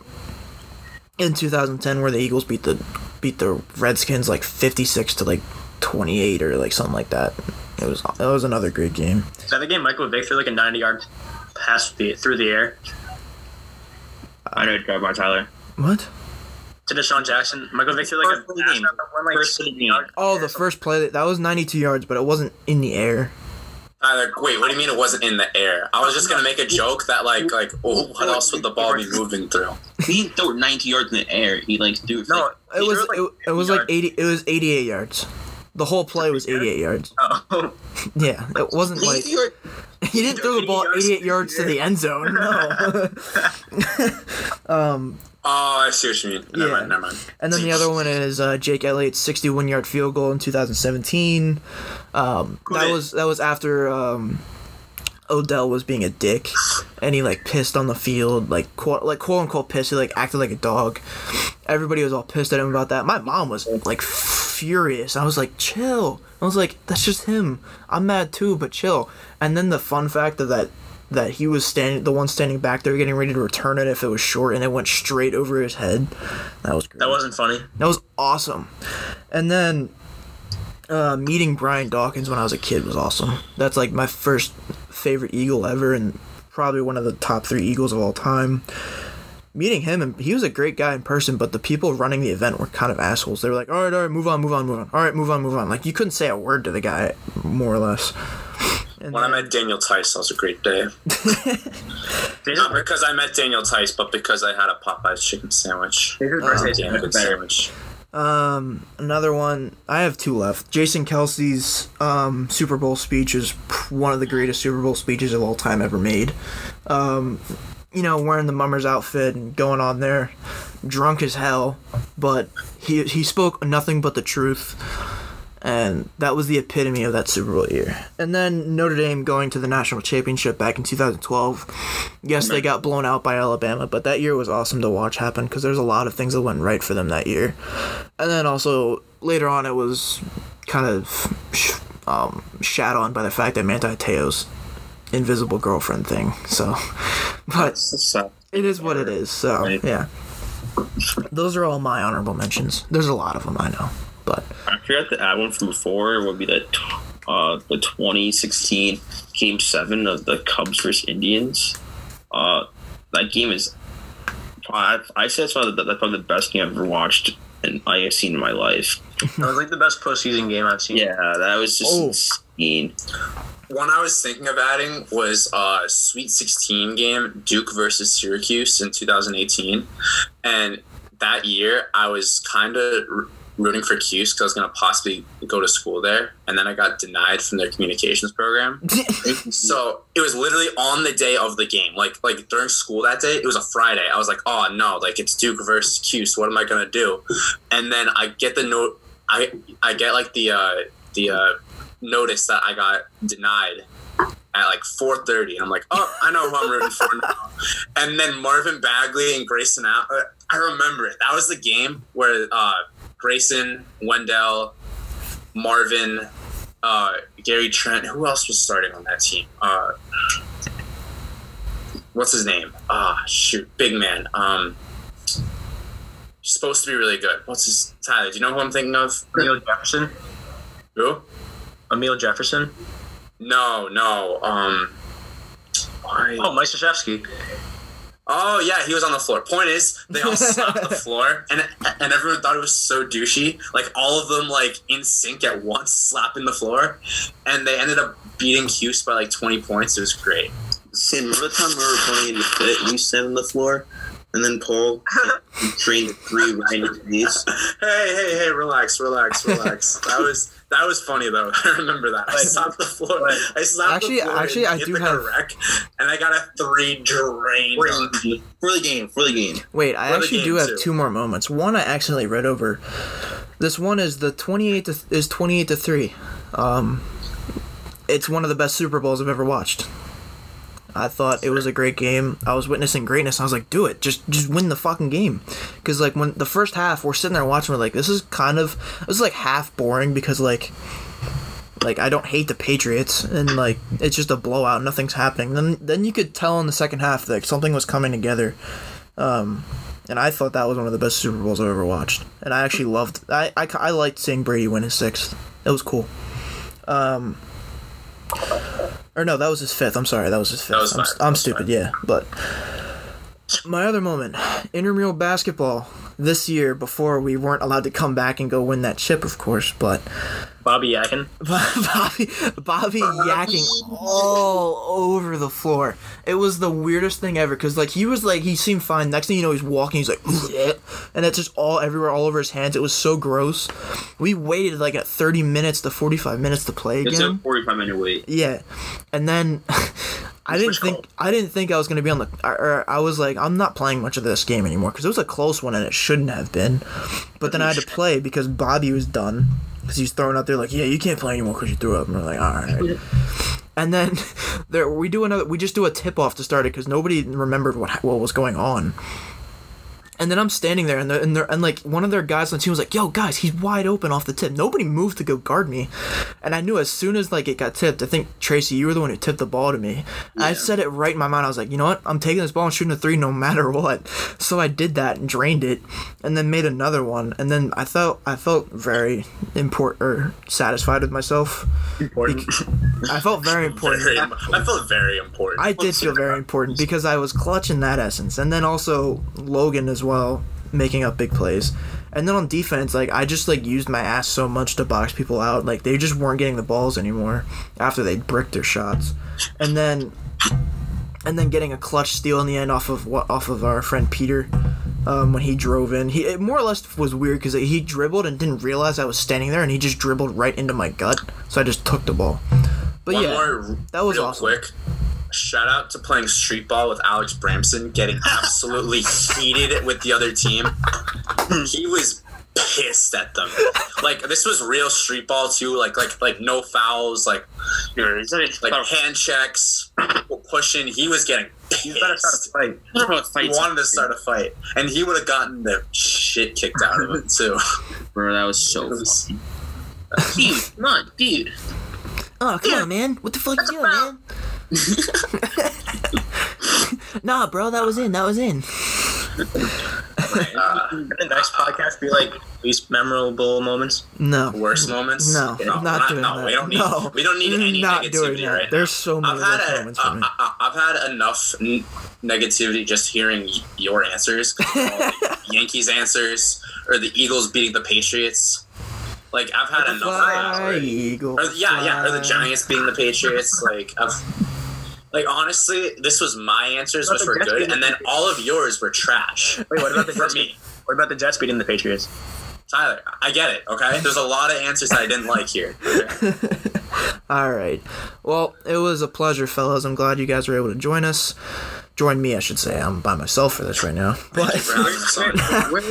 in 2010 where the Eagles beat the beat the Redskins like 56 to like 28 or like something like that. It was that was another great game. Is that the game Michael Vick threw like a 90 yard pass the, through the air I know drive by Tyler. What? to DeSean Jackson? Michael Vick threw like First a of the pass game. that like, First of the 60 game. Oh, the first play that was 92 yards, but it wasn't in the air. Tyler, wait, what do you mean it wasn't in the air? I was just gonna make a joke that like like oh what else would the ball be moving through? He didn't throw 90 yards in the air. He like threw it. No, It was threw it, it was like 80 it was 88 yards. The whole play was 88 yards. Oh. Yeah, it wasn't like He threw it- he didn't throw the ball 88 yards to the end zone. No. Oh, I see what you mean. Never Yeah. mind, never mind. And then the other one is uh, Jake Elliott's 61 yard field goal in 2017. Um, that was that was after um, Odell was being a dick, and he like pissed on the field, like quote like quote unquote pissed. He like acted like a dog. Everybody was all pissed at him about that. My mom was like furious. I was like, chill. I was like, that's just him. I'm mad too, but chill. And then the fun fact of that that he was standing the one standing back there getting ready to return it if it was short and it went straight over his head. That was great. That wasn't funny. That was awesome. And then uh, meeting Brian Dawkins when I was a kid was awesome. That's like my first favorite Eagle ever, and probably one of the top three Eagles of all time. Meeting him, and he was a great guy in person, but the people running the event were kind of assholes. They were like, "All right, all right, move on, move on, move on. All right, move on, move on." Like you couldn't say a word to the guy, more or less. And When I met Daniel Tice, that was a great day. Not because I met Daniel Tice, but because I had a Popeyes chicken sandwich. Jason's birthday Damn good sandwich. Um, another one. I have two left. Jason Kelce's um, Super Bowl speech is one of the greatest Super Bowl speeches of all time ever made. Um, you know, wearing the mummer's outfit and going on there, drunk as hell, but he he spoke nothing but the truth and that was the epitome of that Super Bowl year. And then Notre Dame going to the national championship back in 2012. Yes, they got blown out by Alabama, but that year was awesome to watch happen because there's a lot of things that went right for them that year. And then also later on, it was kind of um, shat on by the fact that Manti Te'o's invisible girlfriend thing. So, but it is what it is. So yeah, those are all my honorable mentions. There's a lot of them, I know, but. I forgot to add one from before. It Would be the uh, the 2016 Game Seven of the Cubs versus Indians. Uh, that game is. I I said it's probably the, that's probably the best game I've ever watched and I have seen in my life. That was like the best postseason game I've seen. Yeah, that was just Oh. Insane. One I was thinking of adding was uh, Sweet 16 game, Duke versus Syracuse in 2018. And that year, I was kind of rooting for Cuse because I was going to possibly go to school there. And then I got denied from their communications program. so it was literally on the day of the game. Like like during school that day, it was a Friday. I was like, oh no, like it's Duke versus Cuse. What am I going to do? And then I get the note. I, I get like the uh, the uh, notice that I got denied at like 4:30, and I'm like, oh, I know who I'm rooting for now. And then Marvin Bagley and Grayson out. I remember it. That was the game where uh, Grayson, Wendell, Marvin, uh, Gary Trent. Who else was starting on that team? Uh, what's his name? Ah, shoot, big man. Um, supposed to be really good. What's his Tyler? Do you know who I'm thinking of? Amile Jefferson. Who? Amile Jefferson. No, no. Um. why- Oh, Mike Krzyzewski. Oh yeah, he was on the floor. Point is, they all slapped the floor, and and everyone thought it was so douchey. Like all of them, like in sync at once, slapping the floor, and they ended up beating Cuse by like twenty points. It was great. Sam, remember the time we were playing in the fit and you sat on the floor? And then Paul trained the three right in his face. Hey, hey, hey! Relax, relax, relax. that was that was funny though. I remember that. I slapped the floor. I slapped Actually- the floor. actually, and I hit do the have- wreck, and I got a three drained. on me. For the game, for the game. Wait, I For actually do have too. two more moments. One I accidentally read over. This one is the twenty-eight to is twenty-eight to three. Um, it's one of the best Super Bowls I've ever watched. I thought it was a great game. I was witnessing greatness. I was like, "Do it! Just, just win the fucking game." Because like when the first half, we're sitting there watching, we're like, "This is kind of this is like half boring because like." Like I don't hate the Patriots, and like it's just a blowout. Nothing's happening. Then, then you could tell in the second half that something was coming together Um, and I thought that was one of the best Super Bowls I've ever watched. And I actually loved. I I, I liked seeing Brady win his sixth. It was cool. Um, or no, that was his fifth. I'm sorry, that was his fifth. was I'm, fine. st- That I'm stupid. fine. Yeah, but my other moment, intramural basketball this year before we weren't allowed to come back and go win that chip, of course, but Bobby Yakin. Bobby, Bobby yakking all over the floor. It was the weirdest thing ever because like he was like he seemed fine. Next thing you know, he's walking. He's like, and that's just all everywhere, all over his hands. It was so gross. We waited like at thirty minutes to forty five minutes to play It's a again. 45 minute wait. Yeah, and then I didn't think. I didn't think I was gonna be on the. Or, or I was like, I'm not playing much of this game anymore because it was a close one and it shouldn't have been. But then I had to play because Bobby was done because he's throwing out there like, yeah, you can't play anymore because you threw up. And we're like, all right. And then there we do another. We just do a tip off to start it because nobody remembered what what was going on. And then I'm standing there, and they're, and, they're, and like one of their guys on the team was like, "Yo, guys, he's wide open off the tip." Nobody moved to go guard me, and I knew as soon as like it got tipped. I think Tracy, you were the one who tipped the ball to me. I said it right in my mind. I was like, you know what? I'm taking this ball and shooting a three no matter what. So I did that and drained it, and then made another one. And then I felt I felt very important or satisfied with myself. Important. I felt very important. Very, I felt very important. I did feel very important because I was clutching that essence, and then also Logan as well, making up big plays. And then on defense, like I just like used my ass so much to box people out, like they just weren't getting the balls anymore after they bricked their shots, and then and then getting a clutch steal in the end off of what off of our friend Peter. um, when he drove in. He it more or less was weird because he dribbled and didn't realize I was standing there, and he just dribbled right into my gut. So I just took the ball. But One yeah, that was real awesome. quick. Shout out to playing street ball with Alex Bramson, getting absolutely heated with the other team. He was pissed at them. Like this was real street ball too. Like like like no fouls. Like Dude, he's like hand checks, pushing. He was getting You better start a fight. about He wanted to start a fight, and he would have gotten the shit kicked out of him too. Bro, that was so was- funny. dude, come on, dude. Oh, come on, man. What the fuck are you doing, man? nah, bro, that was in. That was in. Uh, the next podcast be like least memorable moments? No. worst moments? No, no, not doing no, that. We don't need. No. We don't need any Not negativity right now. There's so many I've had a, moments for me. I, I, I've had enough n- negativity just hearing y- your answers, Yankees answers, or the Eagles beating the Patriots. Like I've had enough. of that Fly, eagle. Or, yeah, yeah, or the. Giants being the Patriots. Like I've. Like honestly, this was my answers, which were Jets good, and the then all of yours were trash. Wait, what about the for Jets? me? What about the Jets beating the Patriots? Tyler, I get it. Okay, there's a lot of answers that I didn't like here. Okay? All right. Well, it was a pleasure, fellas. I'm glad you guys were able to join us. Join me, I should say. I'm by myself for this right now. But For having us on. Where,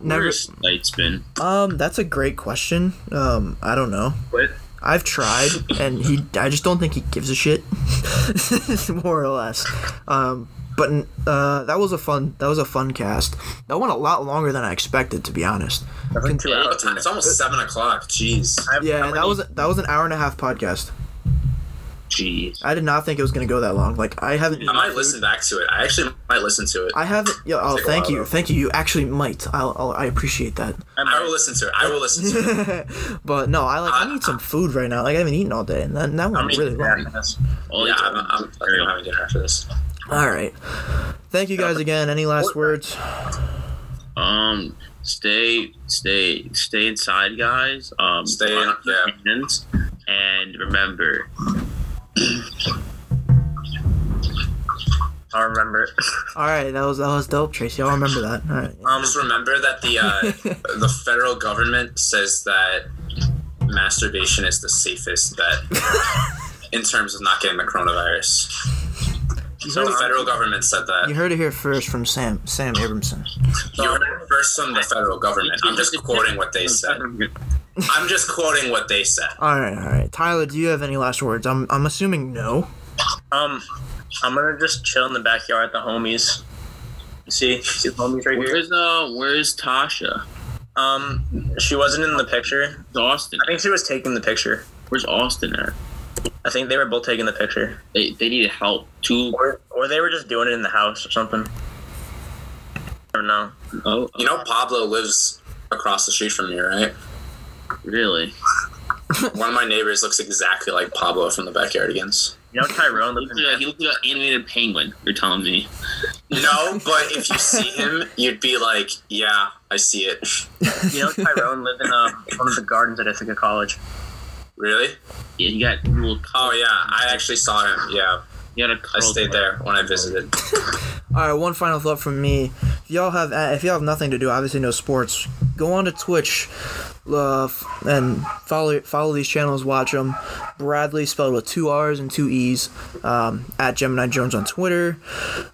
Never- where's lights been? um, that's a great question. Um, I don't know. What? I've tried, and he. I just don't think he gives a shit. More or less. Um, but uh, that was a fun. That was a fun cast. That went a lot longer than I expected, to be honest. I think two hours. time- It's almost seven o'clock. Jeez. Yeah, that was that was an hour and a half podcast. Jeez. I did not think it was gonna go that long. Like I haven't. I might listen back to it. I actually might listen to it. I haven't. Yeah. Oh, Take thank you, though. thank you. You actually might. I'll, I'll. I appreciate that. I will listen to it. I will listen to it. But no, I like. I need some food right now. Like I haven't eaten all day, and that, that How went many really long. All Yeah, I'm, I'm, I think I'm having dinner after this. All right. Thank you guys again. Any last words? Um, stay, stay, stay inside, guys. Um, Stay wash in- your yeah. hands, and remember, I remember. All right, that was that was dope, Tracy. I'll remember that. All right. Um, Just remember that the uh, the federal government says that masturbation is the safest bet in terms of not getting the coronavirus. You So the federal government said that. You heard it here first from Sam Sam Abramson. You heard it first from the federal government. I'm just quoting what they said. I'm just quoting what they said. All right, all right. Tyler, do you have any last words? I'm I'm assuming no. um, I'm gonna just chill in the backyard at the homies. See, see the homies right here. Where's uh, where's Tasha? Um, she wasn't in the picture. Where's Austin? I think she was taking the picture. Where's Austin at? I think they were both taking the picture, They they needed help too. or or they were just doing it in the house or something. I don't know. Oh, You know, Pablo lives across the street from me, right? Really? One of my neighbors looks exactly like Pablo from the Backyardigans. You know Tyrone He looks like, he looks like an animated penguin. You're telling me? No, but if you see him, you'd be like, "Yeah, I see it." You know Tyrone lived in uh, one of the gardens at Ithaca College. Really? Yeah, he got little. Oh yeah, I actually saw him. Yeah, He had a I curl stayed there when I visited. All right, one final thought from me. If y'all have if y'all have nothing to do, obviously no sports, go on to Twitch, uh, and follow follow these channels. Watch them. Bradley spelled with two R's and two E's. Um, at Gemini Jones on Twitter.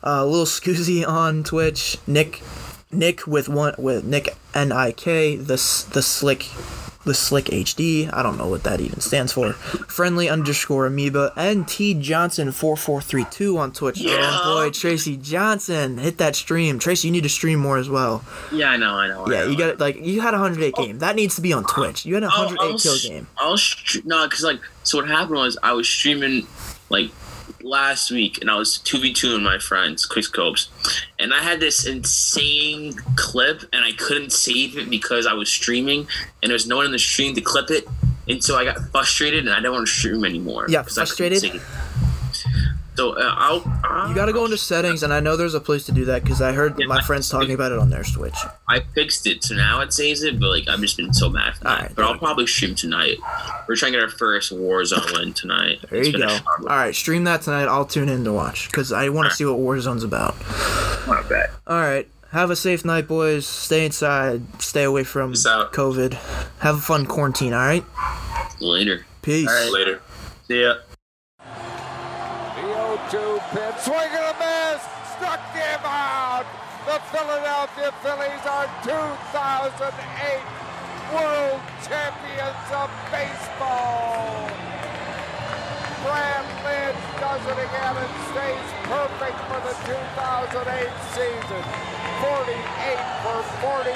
Uh, Little Scoozy on Twitch. Nick Nick with one with Nick N I K the the slick the slick HD. I don't know what that even stands for. Friendly underscore amoeba and T Johnson four four three two on Twitch. Oh boy, Tracy Johnson, hit that stream. Tracy, you need to stream more as well. Yeah, I know, I know. I Yeah, know, you got. Like you had a hundred eight oh. game. That needs to be on Twitch. You had a hundred eight kill game. I'll no, because like so what happened was I was streaming like last week and I was two v two with my friends, quick scopes, and I had this insane clip and I couldn't save it because I was streaming and there was no one in the stream to clip it, and so I got frustrated and I don't want to stream anymore. Yeah, 'cause I couldn't frustrated? So uh, I'll, I'll You got to go into settings, and I know there's a place to do that because I heard Yeah, my I- friends talking about it on their Switch. I fixed it, so now it saves it. But like, I've just been so mad for that. Alright, but I'll go. probably stream tonight. We're trying to get our first Warzone win tonight. There It's you go. All right, stream that tonight. I'll tune in to watch because I want to see what Warzone's about. Not bad. All right. Have a safe night, boys. Stay inside. Stay away from COVID. Have a fun quarantine, alright? Later. Peace. All right. Later. See ya. 0-2 pitch, swing and a miss, struck him out. The Philadelphia Phillies are 2008 World Champions of Baseball. Brad Lidge does it again and stays perfect for the 2008 season. 48 for 48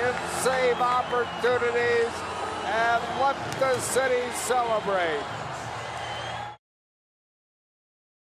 in save opportunities and let the city celebrate.